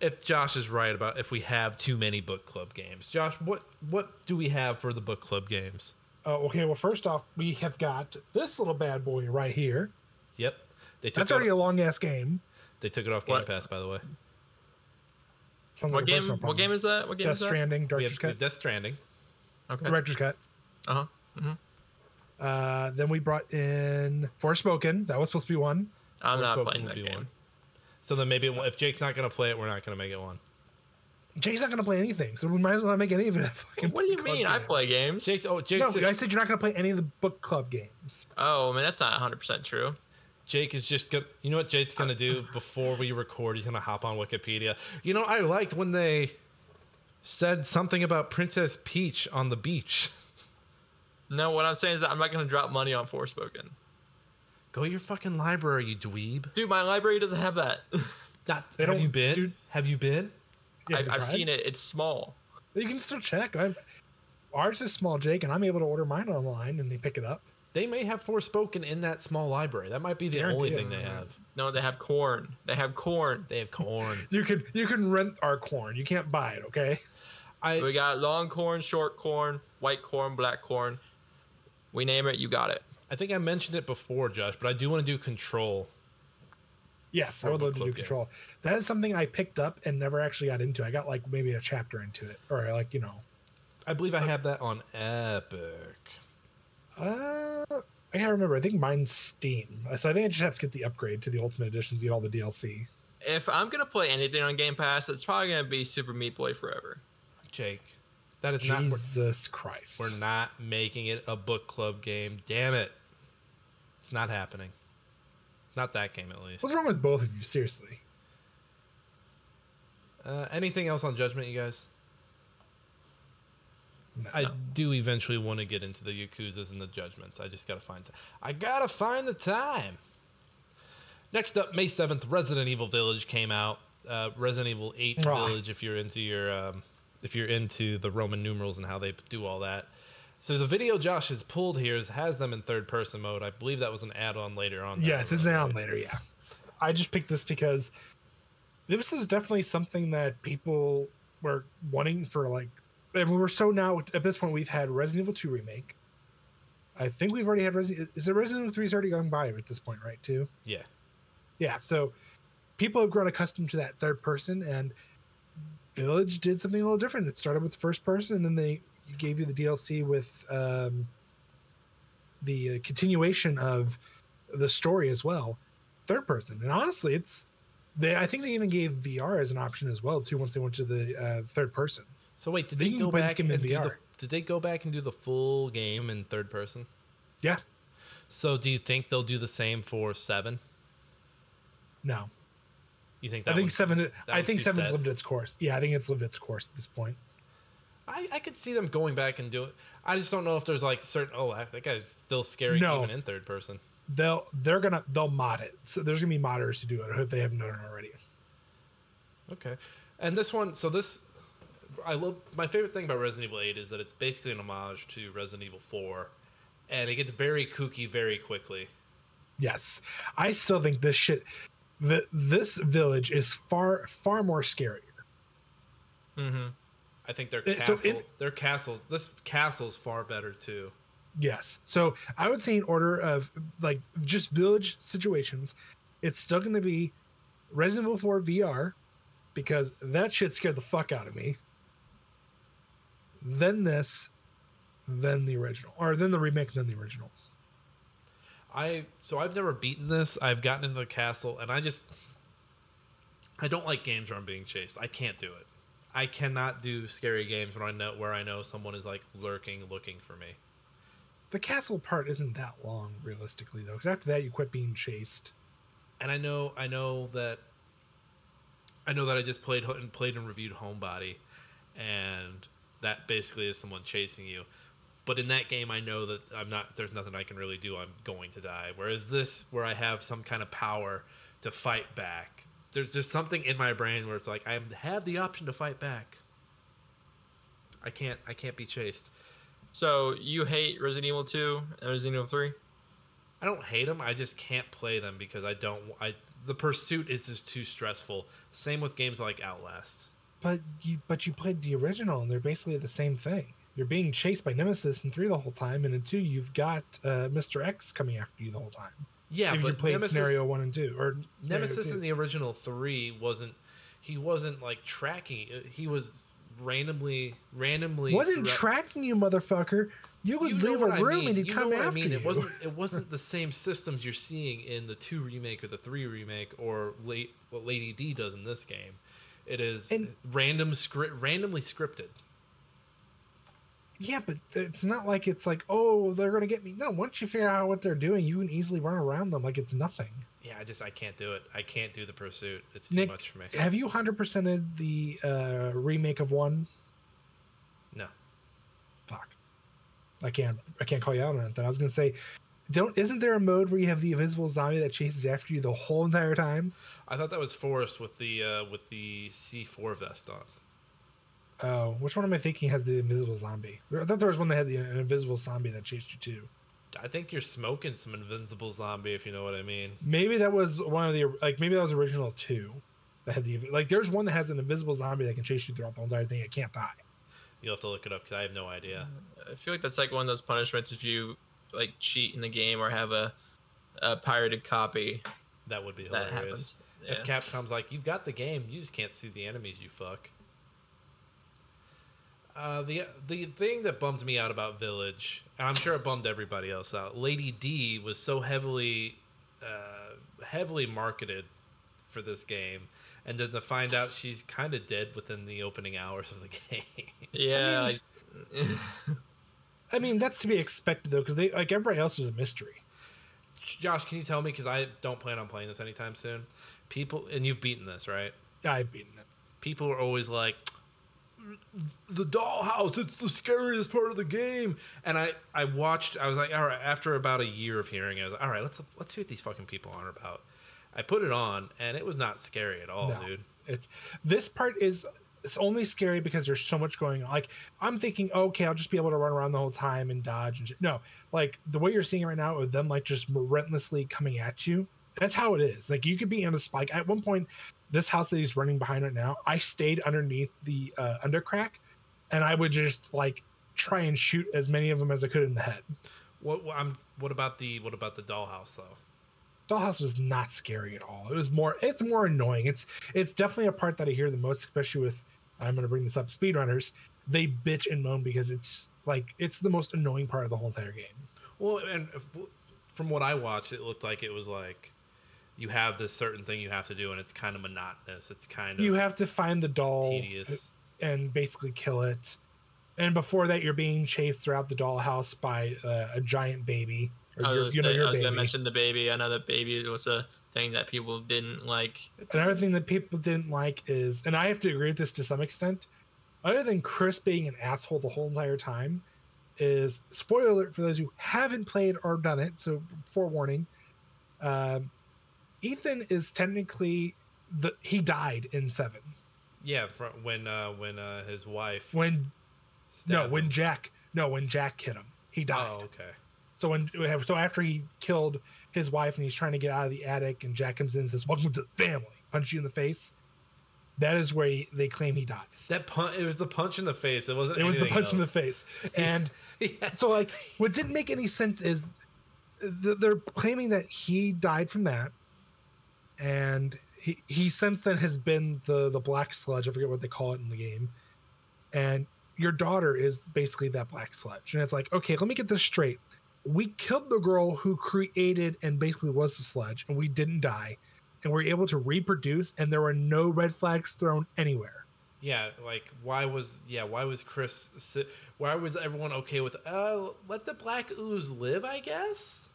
if Josh is right about if we have too many book club games. Josh, what what do we have for the book club games? Oh, okay. Well, first off, we have got this little bad boy right here. Yep, they took That's it, already a long ass game. they took it off Game What? Pass, by the way. Sounds What like a game? personal What problem. game is that? What game Death is that? Stranding, We Director's have Cut. Death Stranding. Okay. Director's Cut. Uh huh. Uh, then we brought in Forspoken. That was supposed to be one. I'm not Forspoken playing would that be game. one. So then maybe if Jake's not going to play it, we're not going to make it one. Jake's not going to play anything, so we might as well not make any of it. a fucking What do you book club mean? I game. play games. Jake's oh Jake's No, just, I said you're not going to play any of the book club games. Oh, man, that's not 100 percent true. Jake is just gonna. You know what Jake's gonna do before we record? He's gonna hop on Wikipedia. You know, I liked when they said something about Princess Peach on the beach. No, what I'm saying is that I'm not gonna drop money on Forspoken. Go to your fucking library, you dweeb. Dude, my library doesn't have that. Not, have don't- you been? dude- Have you been? Yeah, I've, you I've seen it. It's small. You can still check. I'm, ours is small, Jake, and I'm able to order mine online and they pick it up. They may have Forspoken in that small library. That might be the Guarantee only thing they have. No, they have corn. They have corn. They have corn. You can you can rent our corn. You can't buy it, okay? I We got long corn, short corn, white corn, black corn. We name it, you got it. I think I mentioned it before, Josh, but I do want to do Control. Yes, I would love to do club game. control. That is something I picked up and never actually got into. I got like maybe a chapter into it, or like you know, I believe I have that on Epic. Uh, I can't remember. I think mine's Steam, so I think I just have to get the upgrade to the Ultimate Edition to get all the DLC. If I'm gonna play anything on Game Pass, it's probably gonna be Super Meat Boy Forever. Jake, that is not. Jesus Christ! We're not making it a book club game. Damn it. It's not happening. Not that game, at least. What's wrong with both of you? Seriously. Uh, anything else on Judgment, you guys? I do eventually want to get into the Yakuzas and the Judgments. I just gotta find. T- I gotta find the time. Next up, May seventh, Resident Evil Village came out. Uh, Resident Evil Eight. Village, if you're into your, um, if you're into the Roman numerals and how they do all that. So the video Josh has pulled here is, has them in third person mode. I believe that was an add-on later on. Yes, it's an add-on later. Yeah, I just picked this because this is definitely something that people were wanting for like, and we're so now at this point we've had Resident Evil Two remake. I think we've already had Resident. Is it Resident Evil Three is already going by at this point, right? Too. Yeah. Yeah. So people have grown accustomed to that third person, and Village did something a little different. It started with first person, and then they gave you the DLC with um, the continuation of the story as well, third person. And honestly, it's they. I think they even gave VR as an option as well too. Once they went to the uh, third person. So wait, did They they, go back and do the, did they go back and do the full game in third person? Yeah. So do you think they'll do the same for seven? No, You think that I think seven. I think seven's set? lived its course. Yeah, I think it's lived its course at this point. I, I could see them going back and doing. I just don't know if there's like certain. Oh, that guy's still scary No. even in third person. They'll they're gonna they'll mod it. So there's gonna be modders to do it if they haven't done it already. Okay, and this one. So this, I love. My favorite thing about Resident Evil Eight is that it's basically an homage to Resident Evil Four, and it gets very kooky very quickly. Yes, I still think this shit. The, this village is far far more scarier. Mm-hmm. I think their so castle, in- their castles. This castle's far better too. Yes. So I would say in order of like just village situations, it's still going to be Resident Evil 4 VR because that shit scared the fuck out of me. Then this, then the original, or then the remake, then the original. I so I've never beaten this. I've gotten into the castle, and I just I don't like games where I'm being chased. I can't do it. I cannot do scary games when I know where I know someone is like lurking, looking for me. The castle part isn't that long, realistically, though, because after that you quit being chased. And I know, I know that, I know that I just played and played and reviewed Homebody, and that basically is someone chasing you. But in that game, I know that I'm not. There's nothing I can really do. I'm going to die. Whereas this, where I have some kind of power to fight back, there's just something in my brain where it's like I have the option to fight back. I can't. I can't be chased. So you hate Resident Evil 2 and Resident Evil 3? I don't hate them. I just can't play them because I don't. I the pursuit is just too stressful. Same with games like Outlast. But you, but you played the original, and they're basically the same thing. You're being chased by Nemesis in three the whole time, and in two you've got uh, Mr. X coming after you the whole time. Yeah, if you but played Nemesis, scenario one and two, or Nemesis two. in the original three wasn't. He wasn't like tracking. He was randomly, randomly. wasn't tracking you, motherfucker. You would You leave a what I room mean. and he'd You come after I mean. you. It wasn't. It wasn't the same systems you're seeing in the two remake or the three remake or late what Lady D does in this game. It is And- random script, randomly scripted. Yeah, but it's not like it's like, oh, they're gonna get me. No, once you figure out what they're doing, you can easily run around them like it's nothing. Yeah, I just I can't do it. I can't do the pursuit. It's too Nick, much for me. Have you hundred percented the uh, remake of one? No. Fuck. I can't. I can't call you out on it. Then I was gonna say, don't. Isn't there a mode where you have the invisible zombie that chases after you the whole entire time? I thought that was Forest with the uh, with the C4 vest on. Oh, which one am I thinking has the invisible zombie? I thought there was one that had the, an invisible zombie that chased you too. I think you're smoking some invincible zombie, if you know what I mean. Maybe that was one of the like maybe that was original two that had the like. There's one that has an invisible zombie that can chase you throughout the entire thing. It can't die. You'll have to look it up because I have no idea. I feel like that's like one of those punishments if you like cheat in the game or have a, a pirated copy. That would be That hilarious. happens. If Capcom's like, you've got the game, you just can't see the enemies, you fuck. Uh, the the thing that bummed me out about Village, and I'm sure it bummed everybody else out. Lady D was so heavily, uh, heavily marketed for this game, and then to find out she's kind of dead within the opening hours of the game. Yeah. I I- I mean, that's to be expected though, because they like everybody else was a mystery. Josh, can you tell me because I don't plan on playing this anytime soon? People, and you've beaten this, right? Yeah, I've beaten it. people are always like the dollhouse it's the scariest part of the game and i i watched i was like all right after about a year of hearing it i was like all right let's let's see what these fucking people are about i put it on and it was not scary at all No. dude It's this part is it's only scary because there's so much going on. Like I'm thinking, okay, I'll just be able to run around the whole time and dodge and shit. No, like the way you're seeing it right now with them like just relentlessly coming at you. That's how it is. Like you could be in a spike. At one point, this house that he's running behind right now, I stayed underneath the uh, undercrack, and I would just like try and shoot as many of them as I could in the head. what, what i'm what about the what about the dollhouse though Dollhouse was not scary at all. It was more it's more annoying. It's it's definitely a part that I hear the most, especially with I'm gonna bring this up, speedrunners. They bitch and moan because it's like it's the most annoying part of the whole entire game. well and from what i watched it looked like it was like you have this certain thing you have to do and it's kind of monotonous it's kind of You have to find the doll tedious and basically kill it. And before that, you're being chased throughout the dollhouse by uh, a giant baby. Or I your- was, you know, I was gonna mention the baby. I know the baby was a thing that people didn't like. Another thing that people didn't like is, and I have to agree with this to some extent, other than Chris being an asshole the whole entire time, is spoiler alert for those who haven't played or done it. So forewarning, um, Ethan is technically the he died in seven yeah fr- when uh when uh his wife when no when. Jack no when Jack hit him he died. oh okay So when so after he killed his wife and he's trying to get out of the attic and Jack comes in and says welcome to the family punch you in the face. That is where he, they claim he dies. That punch, it was the punch in the face. It wasn't. It was the punch in the face. And Yeah. so, like, what didn't make any sense is th- they're claiming that he died from that, and he he since then has been the the black sludge. I forget what they call it in the game, and your daughter is basically that black sludge. And it's like, okay, let me get this straight. We killed the girl who created and basically was the sludge, and we didn't die, and we're able to reproduce, and there were no red flags thrown anywhere. Yeah, like why was yeah why was Chris why was everyone okay with uh let the black ooze live I guess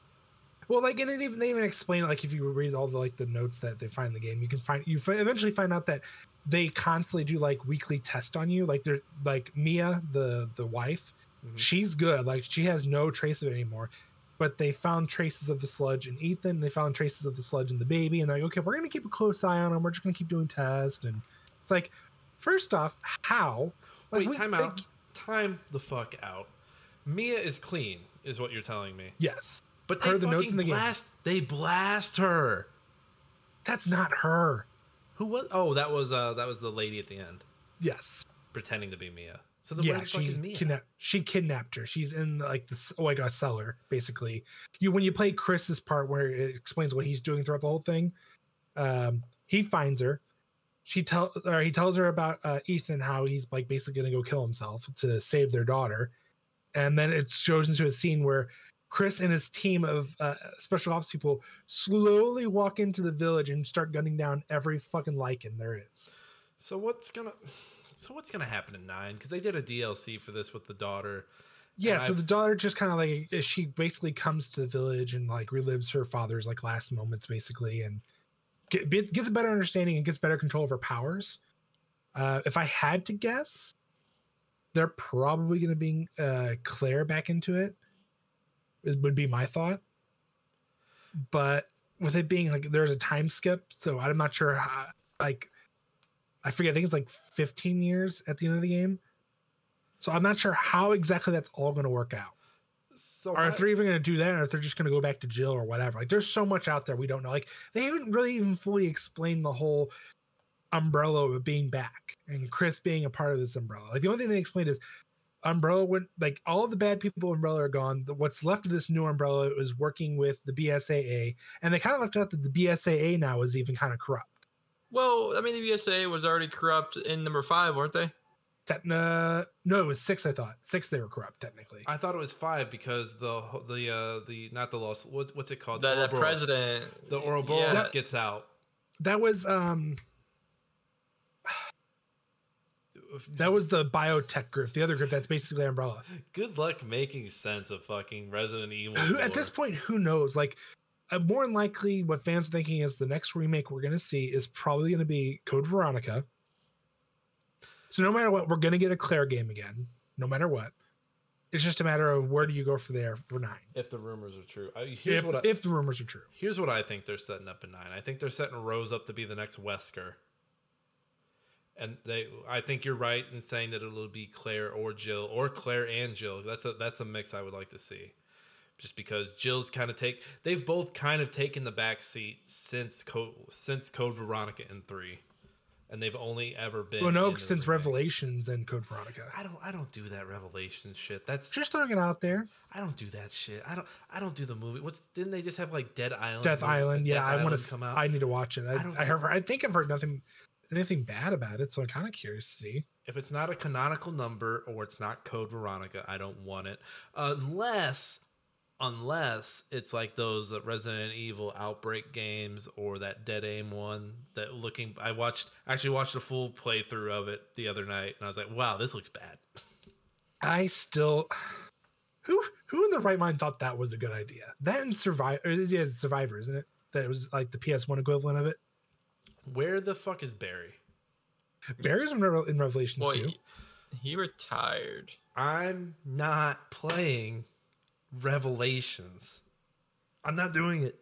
Well, like, and it even they even explain it, like if you read all the like the notes that they find in the game, you can find you eventually find out that they constantly do like weekly test on you. Like they're like Mia, the the wife, Mhm. she's good. Like she has no trace of it anymore. But they found traces of the sludge in Ethan. They found traces of the sludge in the baby, and they're like, okay, we're gonna keep a close eye on him. We're just gonna keep doing tests, and it's like, first off, how? Like, wait we- time like, out time the fuck out Mia is clean is what you're telling me yes, but they the notes in the game. blast they blast her that's not her. who was oh that was uh that was the lady at the end Yes. pretending to be Mia so the yeah, she is Mia kidnapped. She kidnapped her. She's in like this like a cellar, basically. You when you play Chris's part where it explains what he's doing throughout the whole thing, um, he finds her. She tell or he tells her about uh, Ethan how he's like basically gonna go kill himself to save their daughter, and then it shows into a scene where Chris and his team of uh, special ops people slowly walk into the village and start gunning down every fucking lycan there is. so what's gonna So what's gonna happen in nine? Because they did a DLC for this with the daughter. Yeah, so I've- the daughter just kind of like she basically comes to the village and like relives her father's like last moments basically and get, gets a better understanding and gets better control of her powers. Uh, if I had to guess, they're probably going to bring uh, Claire back into it. Is, would be my thought. But with it being like there's a time skip, so I'm not sure how. Like, I forget. I think it's like 15 years at the end of the game. So I'm not sure how exactly that's all going to work out. So Or if they're even going to do that, or if they're just going to go back to Jill or whatever. Like, there's so much out there we don't know. Like, they haven't really even fully explained the whole umbrella of being back and Chris being a part of this umbrella. Like, the only thing they explained is umbrella went like all the bad people umbrella are gone. The, what's left of this new umbrella is working with the BSAA, and they kind of left out that the BSAA now is even kind of corrupt. Well, I mean, the USA was already corrupt in number five, weren't they? Techna, no, it was six. I thought six. They were corrupt technically. I thought it was five because the the uh the not the lost what's what's it called The, the Ouroboros. president. the Ouroboros Yeah. gets out. That was um that was the biotech group, the other group that's basically Umbrella. Good luck making sense of fucking Resident Evil. Who, at this point, who knows? Like, uh, more than likely, what fans are thinking is the next remake we're going to see is probably going to be Code Veronica. So no matter what, we're going to get a Claire game again. No matter what, it's just a matter of where do you go from there for nine. if the rumors are true, I, here's If, what I, if the rumors are true, here's what I think they're setting up in nine. I think they're setting Rose up to be the next Wesker. And they, I think you're right in saying that it'll be Claire or Jill or Claire and Jill. That's a that's a mix I would like to see, just because Jill's kind of take they've both kind of taken the back seat since Code since Code Veronica in three, and they've only ever been. well, no, in since. Revelations and Code Veronica. I don't I don't do that Revelation shit. That's Just throwing it out there. I don't do that shit. I don't. I don't do the movie. What's didn't they just have like Dead Island? Death Island. Yeah, Death I want to. come out. I need to watch it. I, I I, heard, I think I've heard nothing, anything bad about it. So I'm kind of curious to see. if it's not a canonical number or it's not Code Veronica, I don't want it. Unless, unless it's like those uh, Resident Evil Outbreak games or that Dead Aim one. That looking, I watched actually watched a full playthrough of it the other night, and I was like, wow, this looks bad. I still. Who who in the right mind thought that was a good idea? That and Survivor, yeah, Survivor, isn't it? That it was like the PS1 equivalent of it. Where the fuck is Barry? Barry's in, Revel- in Revelations Boy, too. he, he retired. I'm not playing Revelations. I'm not doing it.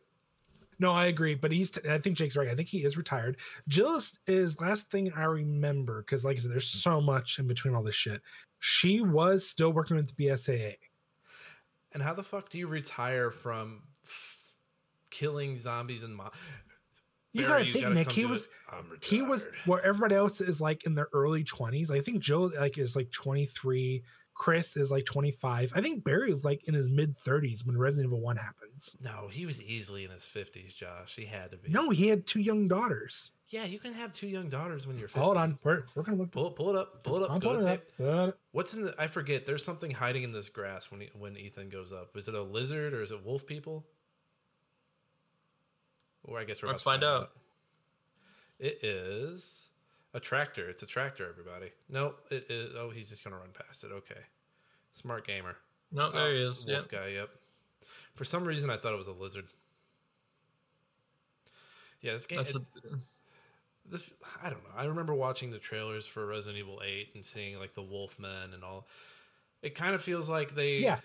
No, I agree, but he's. I think Jake's right. I think he is retired. Jill is, is last thing I remember because, like I said, there's so much in between all this shit. She was still working with the BSAA. And how the fuck do you retire from f- killing zombies and You gotta think, gotta Nick. He was he was where everybody else is like in their early 20s i think joe like is like 23 chris is like 25 i think barry is like in his mid 30s when resident evil 1 happens No, he was easily in his fifties, Josh. He had to be. no he had two young daughters Yeah, you can have two young daughters when you're 50. hold on we're, we're gonna look Pull it, pull it up. Pull it up. I'm Go to pulling it tape. up. What's in the? I forget. There's something hiding in this grass when he, when Ethan goes up. Is it a lizard or is it wolf people? Or I guess we're Let's about to find out. It is a tractor. It's a tractor. Everybody. No, it is. Oh, he's just gonna run past it. Okay. Smart gamer. No, there he Oh, is. Ah, wolf Yep. guy. Yep. For some reason, I thought it was a lizard. Yeah, this game. A, this I don't know. I remember watching the trailers for Resident Evil 8 and seeing like the Wolfmen and all. It kind of feels like they yeah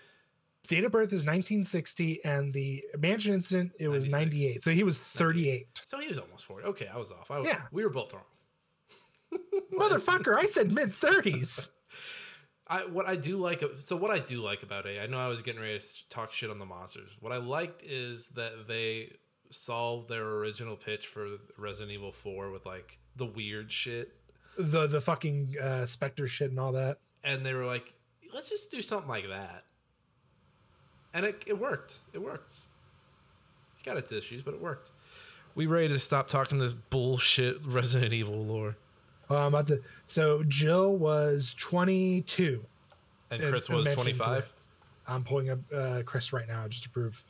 date of birth is 1960 and the mansion incident it was 96. 98 so he was 38 So he was almost 40. Okay, I was off. I was, Yeah. we were both wrong. Motherfucker i said mid 30s I what I do like so what I do like about it. I know I was getting ready to talk shit on the monsters. What I liked is that they solved their original pitch for Resident Evil 4 with like the weird shit the the fucking uh specter shit and all that and they were like, let's just do something like that. And it, it worked. It works. It's got its issues, but it worked. We ready to stop talking this bullshit Resident Evil lore. Uh, i'm about to so jill was 22 And And- Chris and was 25. I'm pulling up uh, Chris right now just to prove.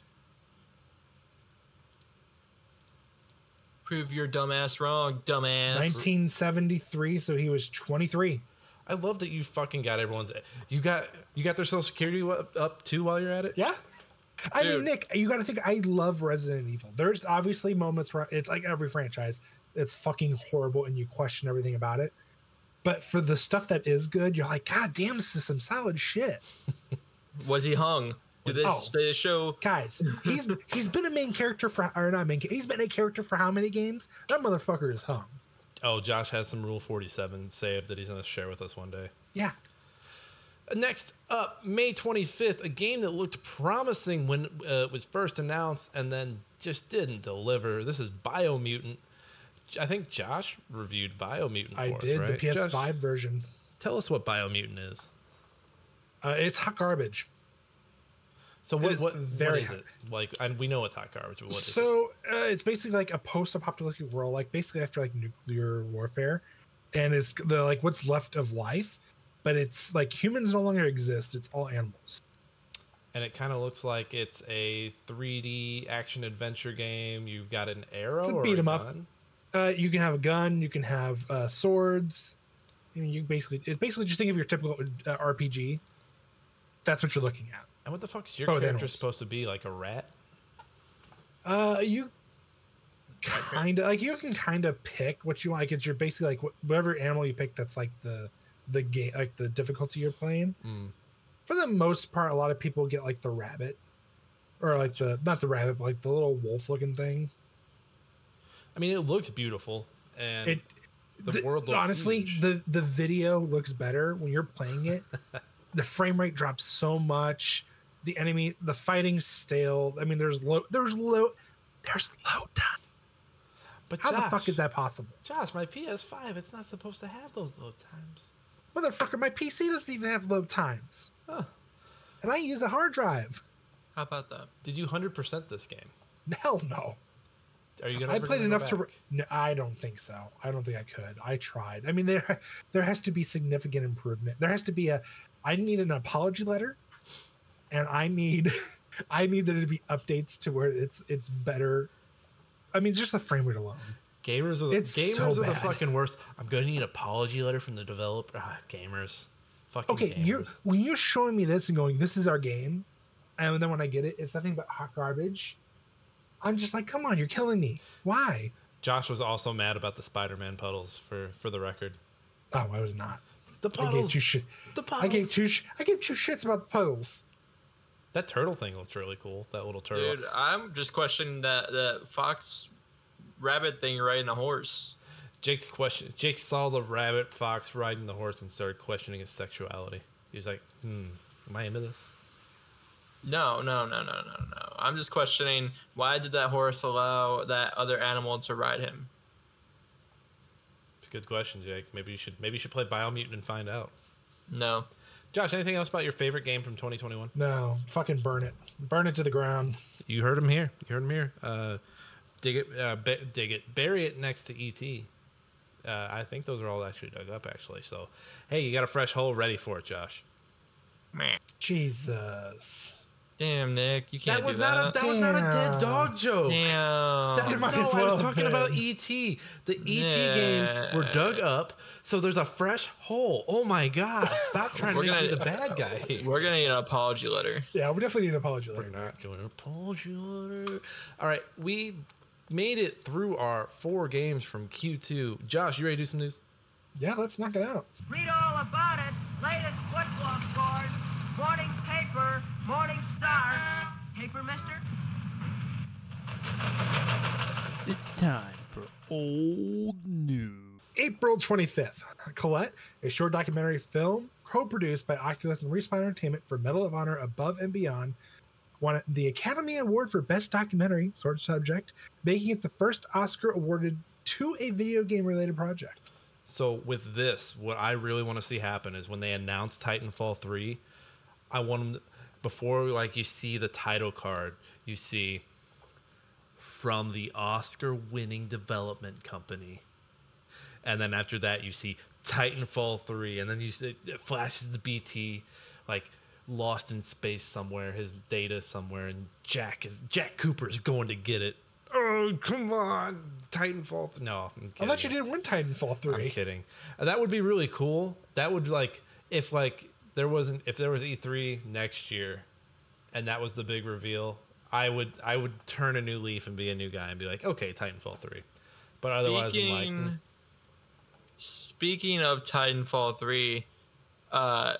Prove your dumbass wrong, dumbass. 1973, so he was 23. I love that you fucking got everyone's. You got you got their social security up, up too while you're at it. Yeah. I mean, Nick, you got to think. I love Resident Evil. There's obviously moments where it's like every franchise, it's fucking horrible, and you question everything about it. But for the stuff that is good, you're like, God damn, this is some solid shit, Was he hung? Did they, Oh. they show? guys. He's he's been a main character for or not main. He's been a character for how many games? That motherfucker is hung. Oh, Josh has some Rule 47 saved that he's going to share with us one day. Yeah. Next up, May 25th, a game that looked promising when uh, it was first announced and then just didn't deliver. This is Biomutant. I think Josh reviewed Biomutant for I us, did right? the PS5 Josh, version. tell us what Biomutant is. Uh, it's hot garbage. So what, is what, very what is it? Like, and we know it's hot garbage, but what is it? so uh, it's basically like a post-apocalyptic world, like basically after like nuclear warfare, and it's the like what's left of life, but it's like humans no longer exist. It's all animals. And it kind of looks like it's a 3D action adventure game. You've got an arrow It's a beat 'em up. gun. Uh, you can have a gun. You can have uh, swords. I mean, you basically it's basically just think of your typical uh, RPG. That's what you're looking at. And what the fuck is your Oh, character supposed to be? Like a rat? Uh, you kind of like you can kind of pick what you want. Like it's your basically like whatever animal you pick. That's like the the game, like the difficulty you're playing. Mm. For the most part, a lot of people get like the rabbit, or like the not the rabbit, but like the little wolf looking thing. I mean, it looks beautiful, and It the, world looks honestly huge. the the video looks better when you're playing it. the frame rate drops so much. The enemy, the fighting's stale. I mean, there's low, there's low, there's low time. But How the fuck is that possible? Josh, my PS5, it's not supposed to have those load times. Motherfucker, my PC doesn't even have load times. Huh. And I use a hard drive. How about that? Did you 100% this game? Hell no. Are you gonna? I played enough to. Re- no, I don't think so. I don't think I could. I tried. I mean, there there has to be significant improvement. There has to be a. I need an apology letter, and I need, I need there to be updates to where it's it's better. I mean, just the frame rate alone. Gamers are the, It's so gamers are the fucking worst. I'm gonna need an apology letter from the developer. Ah, gamers, fucking Okay, gamers. you're when you're showing me this and going, "This is our game," and then when I get it, it's nothing but hot garbage. I'm just like, "Come on, you're killing me. Why?" Josh was also mad about the Spider-Man puddles. For for the record, Oh, I was not. the I gave puddles. two shit. The puddles. I gave two. Sh- I gave two shits about the puddles. that turtle thing looks really cool. That little turtle. Dude, I'm just questioning that that fox rabbit thing riding a horse. Jake's question. Jake saw the rabbit fox riding the horse and started questioning his sexuality. He was like, "Hmm, am I into this?" No, no, no, no, no, no. I'm just questioning why did that horse allow that other animal to ride him? It's a good question, Jake. Maybe you should maybe you should play Biomutant and find out. No. Josh, anything else about your favorite game from 2021? No, fucking burn it. Burn it to the ground. You heard him here. You heard him here. Uh, dig it, uh, ba- dig it, bury it next to ET. Uh, I think those are all actually dug up, actually. So, hey, you got a fresh hole ready for it, Josh. Man. Jesus. Damn, Nick, you can't That was do not a that. that was not a dead dog joke. Damn. That- You might no, as I well was have talking about. ET. The ET games were dug up, so there's a fresh hole. Oh my god! Stop trying to We're make me gonna- the bad guy. here. We're gonna need an apology letter. Yeah, we definitely need an apology We're letter. not doing an apology letter. All right, we made it through our four games from Q2. Josh, you ready to do some news? Yeah, let's knock it out. Read all about it. Latest football scores. Morning paper. Morning star. Paper, mister? It's time for old news. April 25th. Colette, a short documentary film co-produced by Oculus and Respawn Entertainment for Medal of Honor Above and Beyond, won the Academy Award for Best Documentary, sort of subject, making it the first Oscar awarded to a video game related project. So with this, what I really want to see happen is when they announce Titanfall 3, I want them before like you see the title card, you see from the Oscar winning development company. And then after that you see Titanfall 3 and then you see it flashes the BT like lost in space somewhere, his data somewhere and Jack is Jack Cooper is going to get it. Oh, come on, Titanfall. th- No, I'm I thought you did win Titanfall 3. I'm kidding. That would be really cool. That would like if like there wasn't if there was E3 next year, and that was the big reveal. I would I would turn a new leaf and be a new guy and be like, okay, Titanfall three. But otherwise, I'm like, Speaking, mm, speaking of Titanfall 3, uh,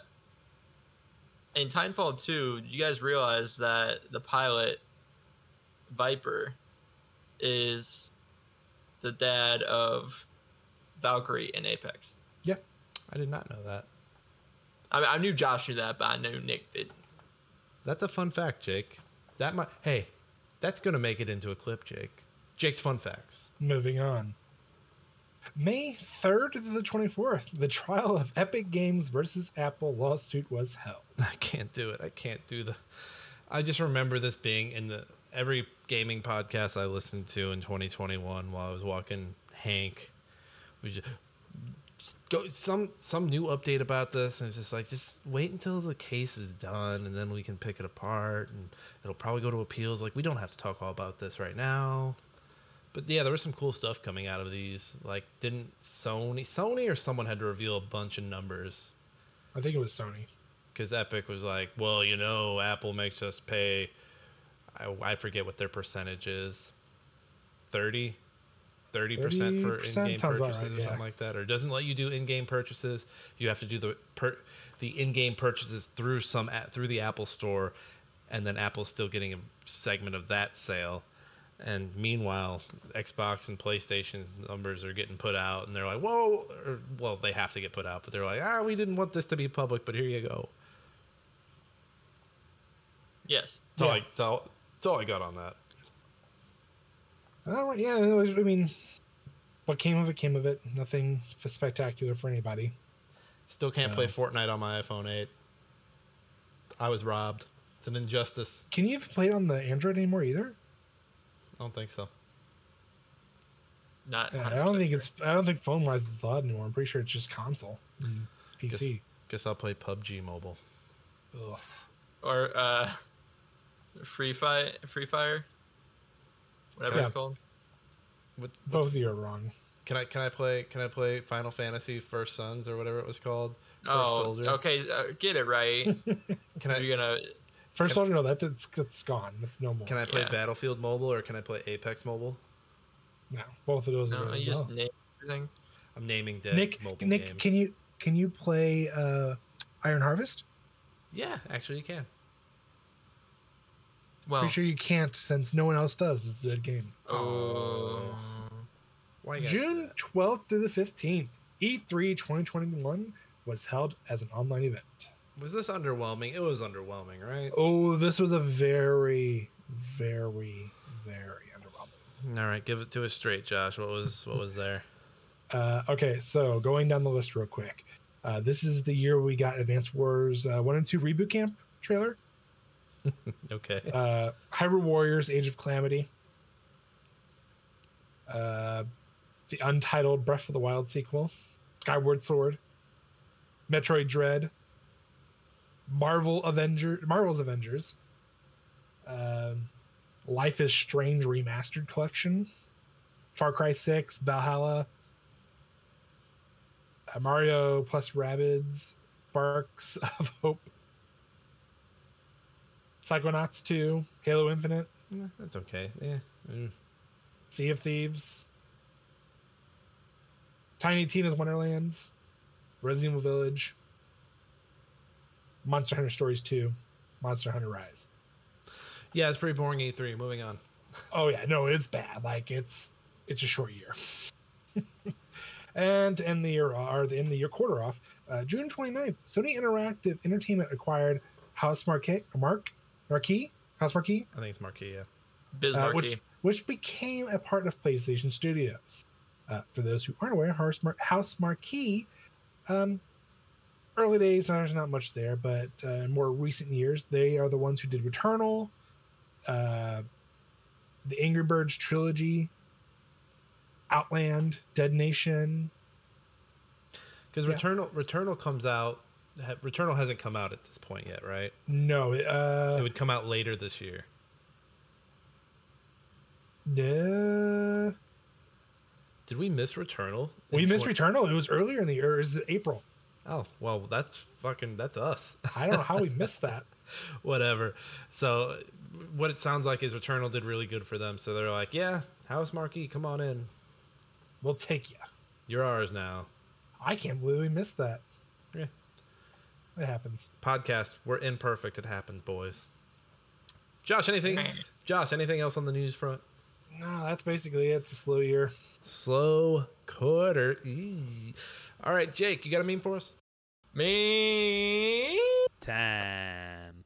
in Titanfall 2, did you guys realize that the pilot, Viper, is the dad of Valkyrie in Apex? Yeah, I did not know that. I, I knew Josh knew that, but I knew Nick didn't. That's a fun fact, Jake. That might. Hey, that's gonna make it into a clip, Jake. Jake's fun facts. Moving on. May 3rd to the 24th, the trial of Epic Games versus Apple lawsuit was held. I can't do it. I can't do the. I just remember this being in the every gaming podcast I listened to in 2021 while I was walking Hank. We just, just go some some new update about this, and it's just like just wait until the case is done, and then we can pick it apart, and it'll probably go to appeals. Like we don't have to talk all about this right now. But yeah, there was some cool stuff coming out of these. Like, didn't Sony, Sony, or someone had to reveal a bunch of numbers I think it was Sony. because Epic was like, well, you know, Apple makes us pay. I, I forget what their percentage is 30 30% for in-game purchases right, or yeah. something like that or doesn't let you do in-game purchases you have to do the per, the in-game purchases through some a- through the Apple store and then Apple's still getting a segment of that sale and meanwhile Xbox and PlayStation numbers are getting put out and they're like whoa or, well they have to get put out but they're like ah we didn't want this to be public but here you go Yes. that's, all, Yeah. I, that's, all, that's all I got on that Oh, yeah, it was, I mean, what came of it came of it. Nothing f- spectacular for anybody. Still can't play Fortnite on my iPhone 8. I was robbed. It's an injustice. Can you even play it on the Android anymore either? I don't think so. Not. Yeah, I don't think it's. I don't think phone wise it's allowed anymore. I'm pretty sure it's just console, and Guess, PC. guess I'll play PUBG Mobile. Ugh. Or uh, Free Fire. Free Fire. Whatever Yeah. it's called. What, Both of you are wrong. can I can I play can I play Final Fantasy First Sons or whatever it was called? First oh, Soldier. okay. Uh, get it right. Can I You're gonna. First Can- Soldier, no, that, that's, that's gone. That's no more. can I play Yeah. Battlefield Mobile or can I play Apex Mobile? No, both of those are No, gone as you just well. name everything. I'm naming dead Nick, mobile Nick, games. can you can you play uh, Iron Harvest? Yeah, actually you can. Well. Pretty sure you can't since no one else does. It's a dead game. Oh. Why you gotta do June 12th through the 15th, E3 2021 was held as an online event. Was this underwhelming? It was underwhelming, right? Oh, this was a very, very, very underwhelming. All right, give it to us straight, Josh. What was what was there? Uh, okay, so going down the list real quick. Uh, this is the year we got Advance Wars uh, 1 and 2 Reboot Camp trailer. Okay. Uh, Hyrule Warriors Age of Calamity. Uh, the untitled Breath of the Wild sequel. Skyward Sword. Metroid Dread. Marvel Avenger Marvel's Avengers. Um, Life is Strange Remastered Collection. Far Cry 6, Valhalla. Uh, Mario plus Rabbids. Barks of Hope. Psychonauts 2, Halo Infinite, Yeah, that's okay. Yeah. Mm. Sea of Thieves, Tiny Tina's Wonderlands, Resident Evil Village, Monster Hunter Stories 2, Monster Hunter Rise. Yeah, it's pretty boring E3. Moving on. Oh yeah, no, it's bad. Like it's it's a short year. and to end the year or the end of the year quarter off, uh, June 29th, Sony Interactive Entertainment acquired House Mark Marquee, House Marquee, I think it's Marquee, yeah. Biz uh, Markie. which which became a part of PlayStation Studios. Uh, for those who aren't aware, House, Mar- House Marquee, um, early days there's not much there, but uh, in more recent years, they are the ones who did Returnal, uh, the Angry Birds trilogy, Outland, Dead Nation. Because Yeah. Returnal Returnal comes out. Returnal hasn't come out at this point yet, right? No, it uh, would come out later this year. No, Did we miss Returnal? we missed twen- Returnal. It was earlier in the year. It was April. Oh well, that's fucking that's us. I don't know how we missed that. Whatever. So, what it sounds like is Returnal did really good for them. So they're like, yeah, House Marquee, come on in. We'll take you. You're ours now. I can't believe we missed that. Yeah. It happens. Podcast. We're imperfect. It happens, boys. Josh, anything? Josh, anything else on the news front? No, that's basically it. It's a slow year. Slow quarter. Eee. All right, Jake, you got a meme for us? Me. Time.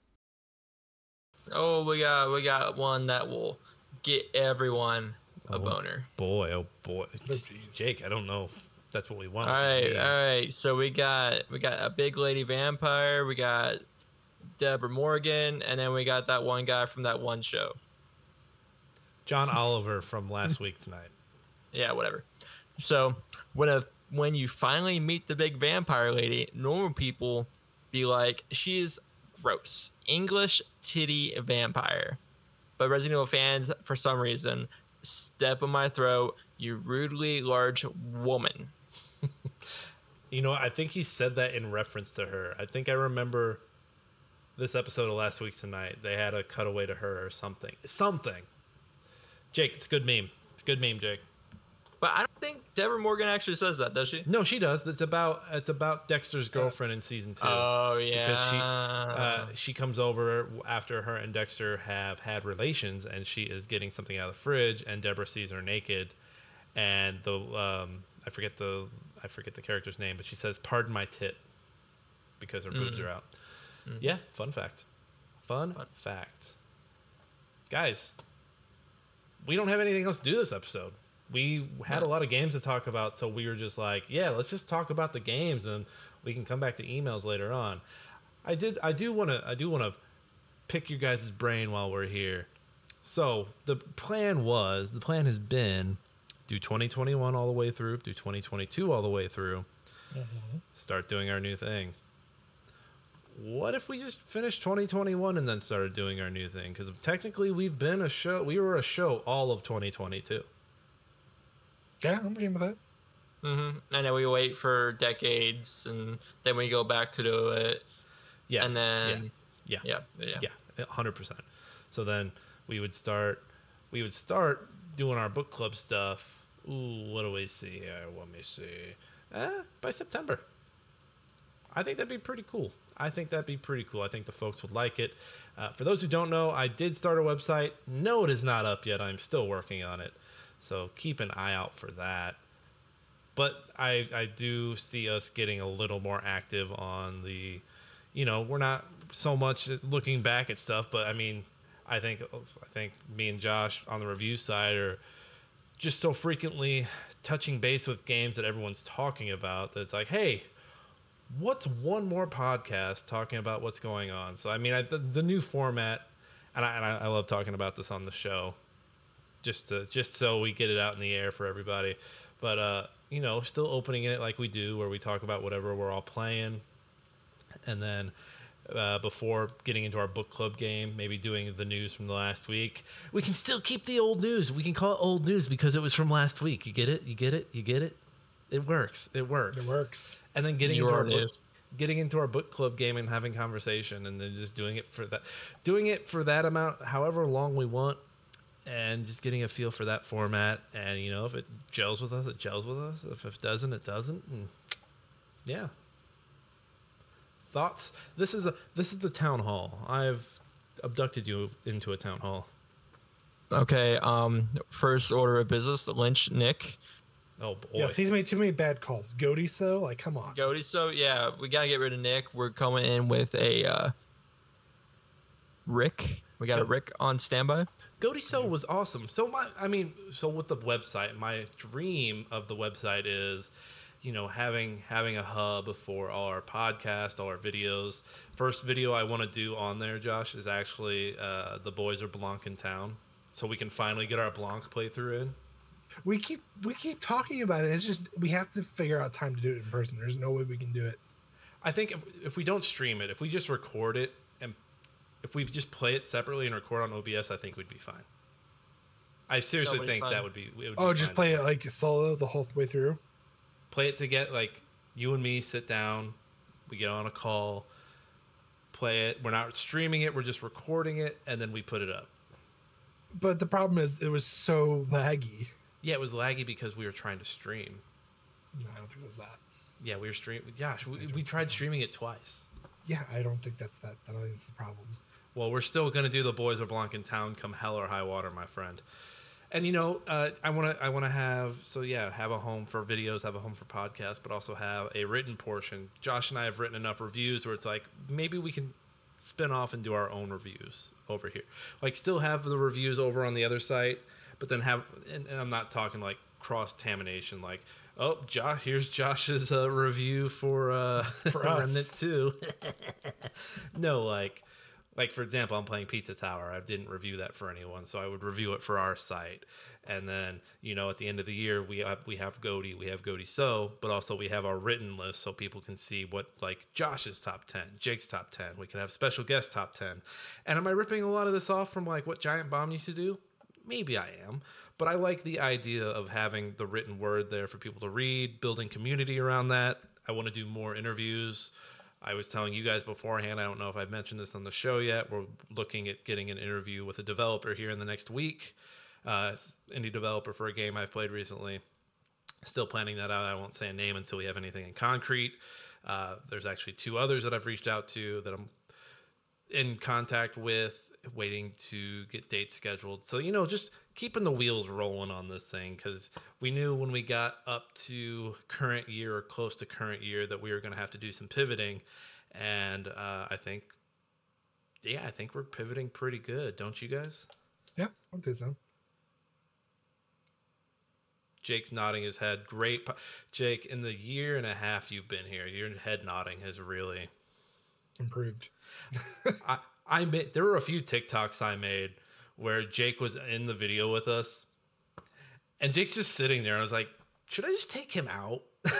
Oh, we got we got one that will get everyone a Oh. boner. Boy, oh boy, Oh. Jake, I don't know if that's what we want. All right, all right. So we got we got a big lady vampire. We got Debra Morgan, and then we got that one guy from that one show. John Oliver from last week tonight. Yeah, whatever. So when a when you finally meet the big vampire lady, normal people be like, she's gross, English titty vampire. But Resident Evil fans, for some reason, step on my throat, you rudely large woman. You know, I think he said that in reference to her. I think I remember this episode of last week tonight. They had a cutaway to her or something. Something. Jake, it's a good meme. It's a good meme, Jake. But I don't think Debra Morgan actually says that, does she? No, she does. It's about it's about Dexter's girlfriend in season two. Oh yeah. because she uh, she comes over after her and Dexter have had relations, and she is getting something out of the fridge, and Deborah sees her naked, and the um, I forget the I forget the character's name, but she says, "Pardon my tit," because her mm. boobs are out. Mm. Yeah, fun fact. Fun, fact. Guys, we don't have anything else to do this episode. We had a lot of games to talk about, so we were just like, yeah, let's just talk about the games, and we can come back to emails later on. I did. I do want to. I do want to pick your guys' brain while we're here. So the plan was, the plan has been, do 2021 all the way through, do 2022 all the way through, start doing our new thing. What if we just finished 2021 and then started doing our new thing? Because technically, we've been a show. We were a show all of 2022. Yeah, I'm game with that. hmm And then we wait for decades, and then we go back to do it, Yeah, and then yeah, yeah, yeah, yeah, hundred percent. So then we would start, we would start doing our book club stuff. Ooh, what do we see here? Let me see. Eh, by September. I think that'd be pretty cool. I think that'd be pretty cool. I think the folks would like it. Uh, for those who don't know, I did start a website. No, it is not up yet. I'm still working on it. So keep an eye out for that. But I, I do see us getting a little more active on the, you know, we're not so much looking back at stuff, but I mean, I think I think me and Josh on the review side are just so frequently touching base with games that everyone's talking about that it's like, hey, what's one more podcast talking about what's going on? So I mean, I, the, the new format, and I, and I I love talking about this on the show, just to just so we get it out in the air for everybody. But uh, you know, still opening it like we do, where we talk about whatever we're all playing, and then uh, before getting into our book club game, maybe doing the news from the last week. We can still keep the old news. We can call it old news because it was from last week. You get it? You get it? You get it? It works. It works. It works. And then getting Your into our news. book, getting into our book club game and having conversation, and then just doing it for that, doing it for that amount, however long we want, and just getting a feel for that format. And you know, if it gels with us, it gels with us. If it doesn't, it doesn't. And yeah. Thoughts? This is a this is the town hall. I've abducted you into a town hall. Okay. Um. First order of business: Lynch Nick. Oh boy. Yes, he's made too many bad calls. Goaty, so like, come on. Goaty. So yeah, we gotta get rid of Nick. We're coming in with a uh, Rick. We got a Rick on standby. Goaty So was awesome. So my, I mean, so with the website, my dream of the website is, you know, having having a hub for all our podcast, all our videos. First video I want to do on there, Josh, is actually uh, the boys are Blanc in town, so we can finally get our Blanc playthrough in. We keep we keep talking about it. It's just we have to figure out time to do it in person. There's no way we can do it. I think if, if we don't stream it, if we just record it and if we just play it separately and record on OBS, I think we'd be fine. I seriously Nobody's think fun. that would be. It would Oh, be just fine. play it like solo the whole way through. Play it to get like you and me sit down, we get on a call, play it. We're not streaming it, we're just recording it, and then we put it up. But the problem is, it was so laggy. Yeah, it was laggy because we were trying to stream. No, I don't think it was that. Yeah, we were streaming. Josh, we, we tried streaming it twice. Yeah, I don't think that's that. I don't think it's the problem. Well, we're still gonna do the boys are Blanc in town, come hell or high water, my friend. And you know, uh, I want to, I want to have, so yeah, have a home for videos, have a home for podcasts, but also have a written portion. Josh and I have written enough reviews where it's like maybe we can spin off and do our own reviews over here. Like, still have the reviews over on the other site, but then have, and, and I'm not talking like cross contamination, like. Oh, Josh! Here's Josh's uh, review for uh, For us. Remnant Two. no, like, like for example, I'm playing Pizza Tower. I didn't review that for anyone, so I would review it for our site. And then, you know, at the end of the year, we have, we have Goaty, we have Goaty So, but also we have our written list so people can see what like Josh's top ten, Jake's top ten. We can have special guest top ten. And am I ripping a lot of this off from like what Giant Bomb used to do? Maybe I am, but I like the idea of having the written word there for people to read, building community around that. I want to do more interviews. I was telling you guys beforehand, I don't know if I've mentioned this on the show yet. We're looking at getting an interview with a developer here in the next week. Uh, indie developer for a game I've played recently. Still planning that out. I won't say a name until we have anything in concrete. Uh, there's actually two others that I've reached out to that I'm in contact with, waiting to get dates scheduled. So, you know, just keeping the wheels rolling on this thing because we knew when we got up to current year or close to current year that we were going to have to do some pivoting. And uh, I think, yeah, I think we're pivoting pretty good, don't you guys? Yeah, I think so. Jake's nodding his head. Great. po- Jake, in the year and a half you've been here, your head nodding has really Improved. I, I made there were a few TikToks I made where Jake was in the video with us, and Jake's just sitting there. I was like, should I just take him out?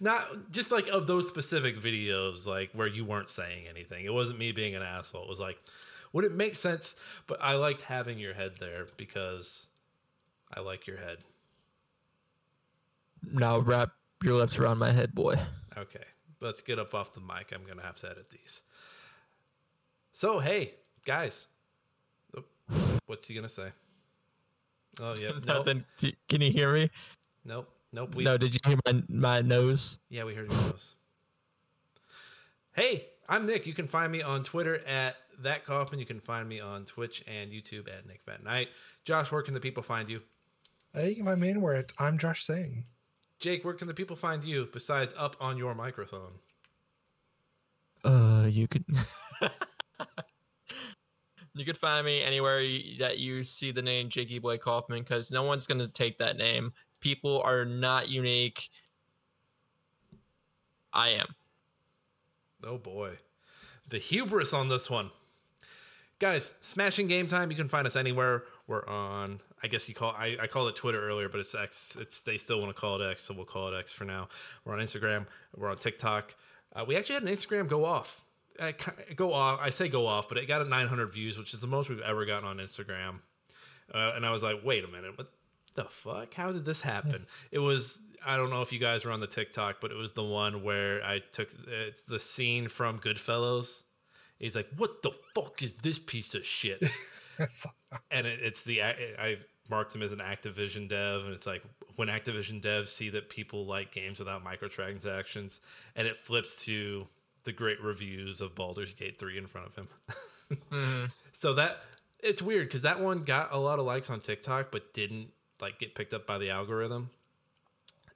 Not just like of those specific videos, like where you weren't saying anything. It wasn't me being an asshole. It was like, would it make sense? But I liked having your head there because I like your head. Now wrap your lips around my head, boy. Okay, let's get up off the mic. I'm gonna have to edit these. So hey, guys, what's he gonna say? Oh yeah, Nothing. D- Can you hear me? nope, nope. We, no. Did you hear my my nose? yeah, we heard your nose. Hey, I'm Nick. You can find me on Twitter at that Coffman. You can find me on Twitch and YouTube at Nick Fat Night. Josh, where can the people find you? I think my main word. I'm Josh saying. Jake, where can the people find you besides up on your microphone? Uh, you could. you could find me anywhere that you see the name Jakey Boy Coffman, because no one's gonna take that name. People are not unique. I am. Oh boy. The hubris on this one. Guys, smashing game time. You can find us anywhere. We're on I guess you call I, I called it Twitter earlier, but it's X. It's they still want to call it X, so we'll call it X for now. We're on Instagram, we're on TikTok. Uh, we actually had an Instagram go off. Ki- go off. I say go off, but it got a 900 views, which is the most we've ever gotten on Instagram. Uh, and I was like, wait a minute, what the fuck? How did this happen? it was I don't know if you guys were on the TikTok, but it was the one where I took it's the scene from Goodfellas. He's like, "What the fuck is this piece of shit?" and it, it's the I I marked him as an Activision dev, and it's like when Activision devs see that people like games without microtransactions, and it flips to the great reviews of Baldur's Gate three in front of him. Mm-hmm. So that it's weird because that one got a lot of likes on TikTok, but didn't like get picked up by the algorithm.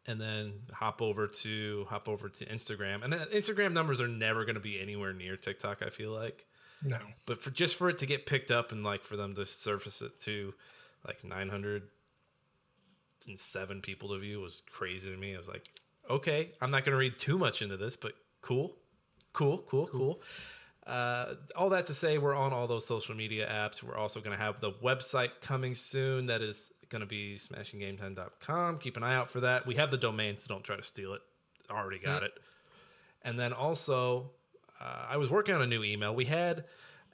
And then hop over to hop over to Instagram, and Instagram numbers are never going to be anywhere near TikTok. I feel like No. but for just for it to get picked up and like for them to surface it to like 907 people to view was crazy to me. I was like, okay, I'm not going to read too much into this, but cool, cool, cool, cool. Uh, all that to say, we're on all those social media apps. We're also going to have the website coming soon. That is going to be smashinggametime.com. Keep an eye out for that. We have the domain, so don't try to steal it. Already got it. And then also, uh, I was working on a new email. We had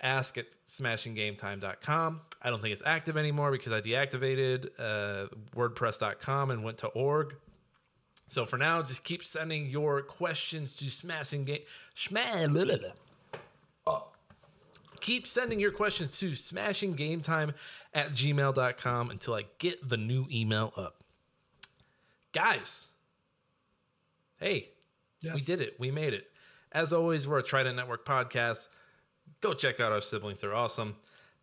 ask at smashinggametime.com. I don't think it's active anymore because I deactivated uh, WordPress.com and went to org. So for now, just keep sending your questions to smashing game. Shma- keep sending your questions to smashinggametime at gmail.com until I get the new email up. Guys, hey, we did it. We made it. As always, we're a Trident Network podcast. Go check out our siblings. They're awesome.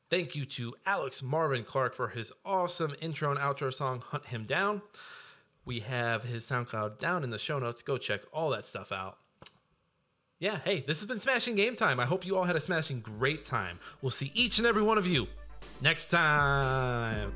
Thank you to Alex Marvin Clark for his awesome intro and outro song, Hunt Him Down. We have his SoundCloud down in the show notes. Go check all that stuff out. Yeah, hey, this has been Smashing Game Time. I hope you all had a smashing great time. We'll see each and every one of you next time.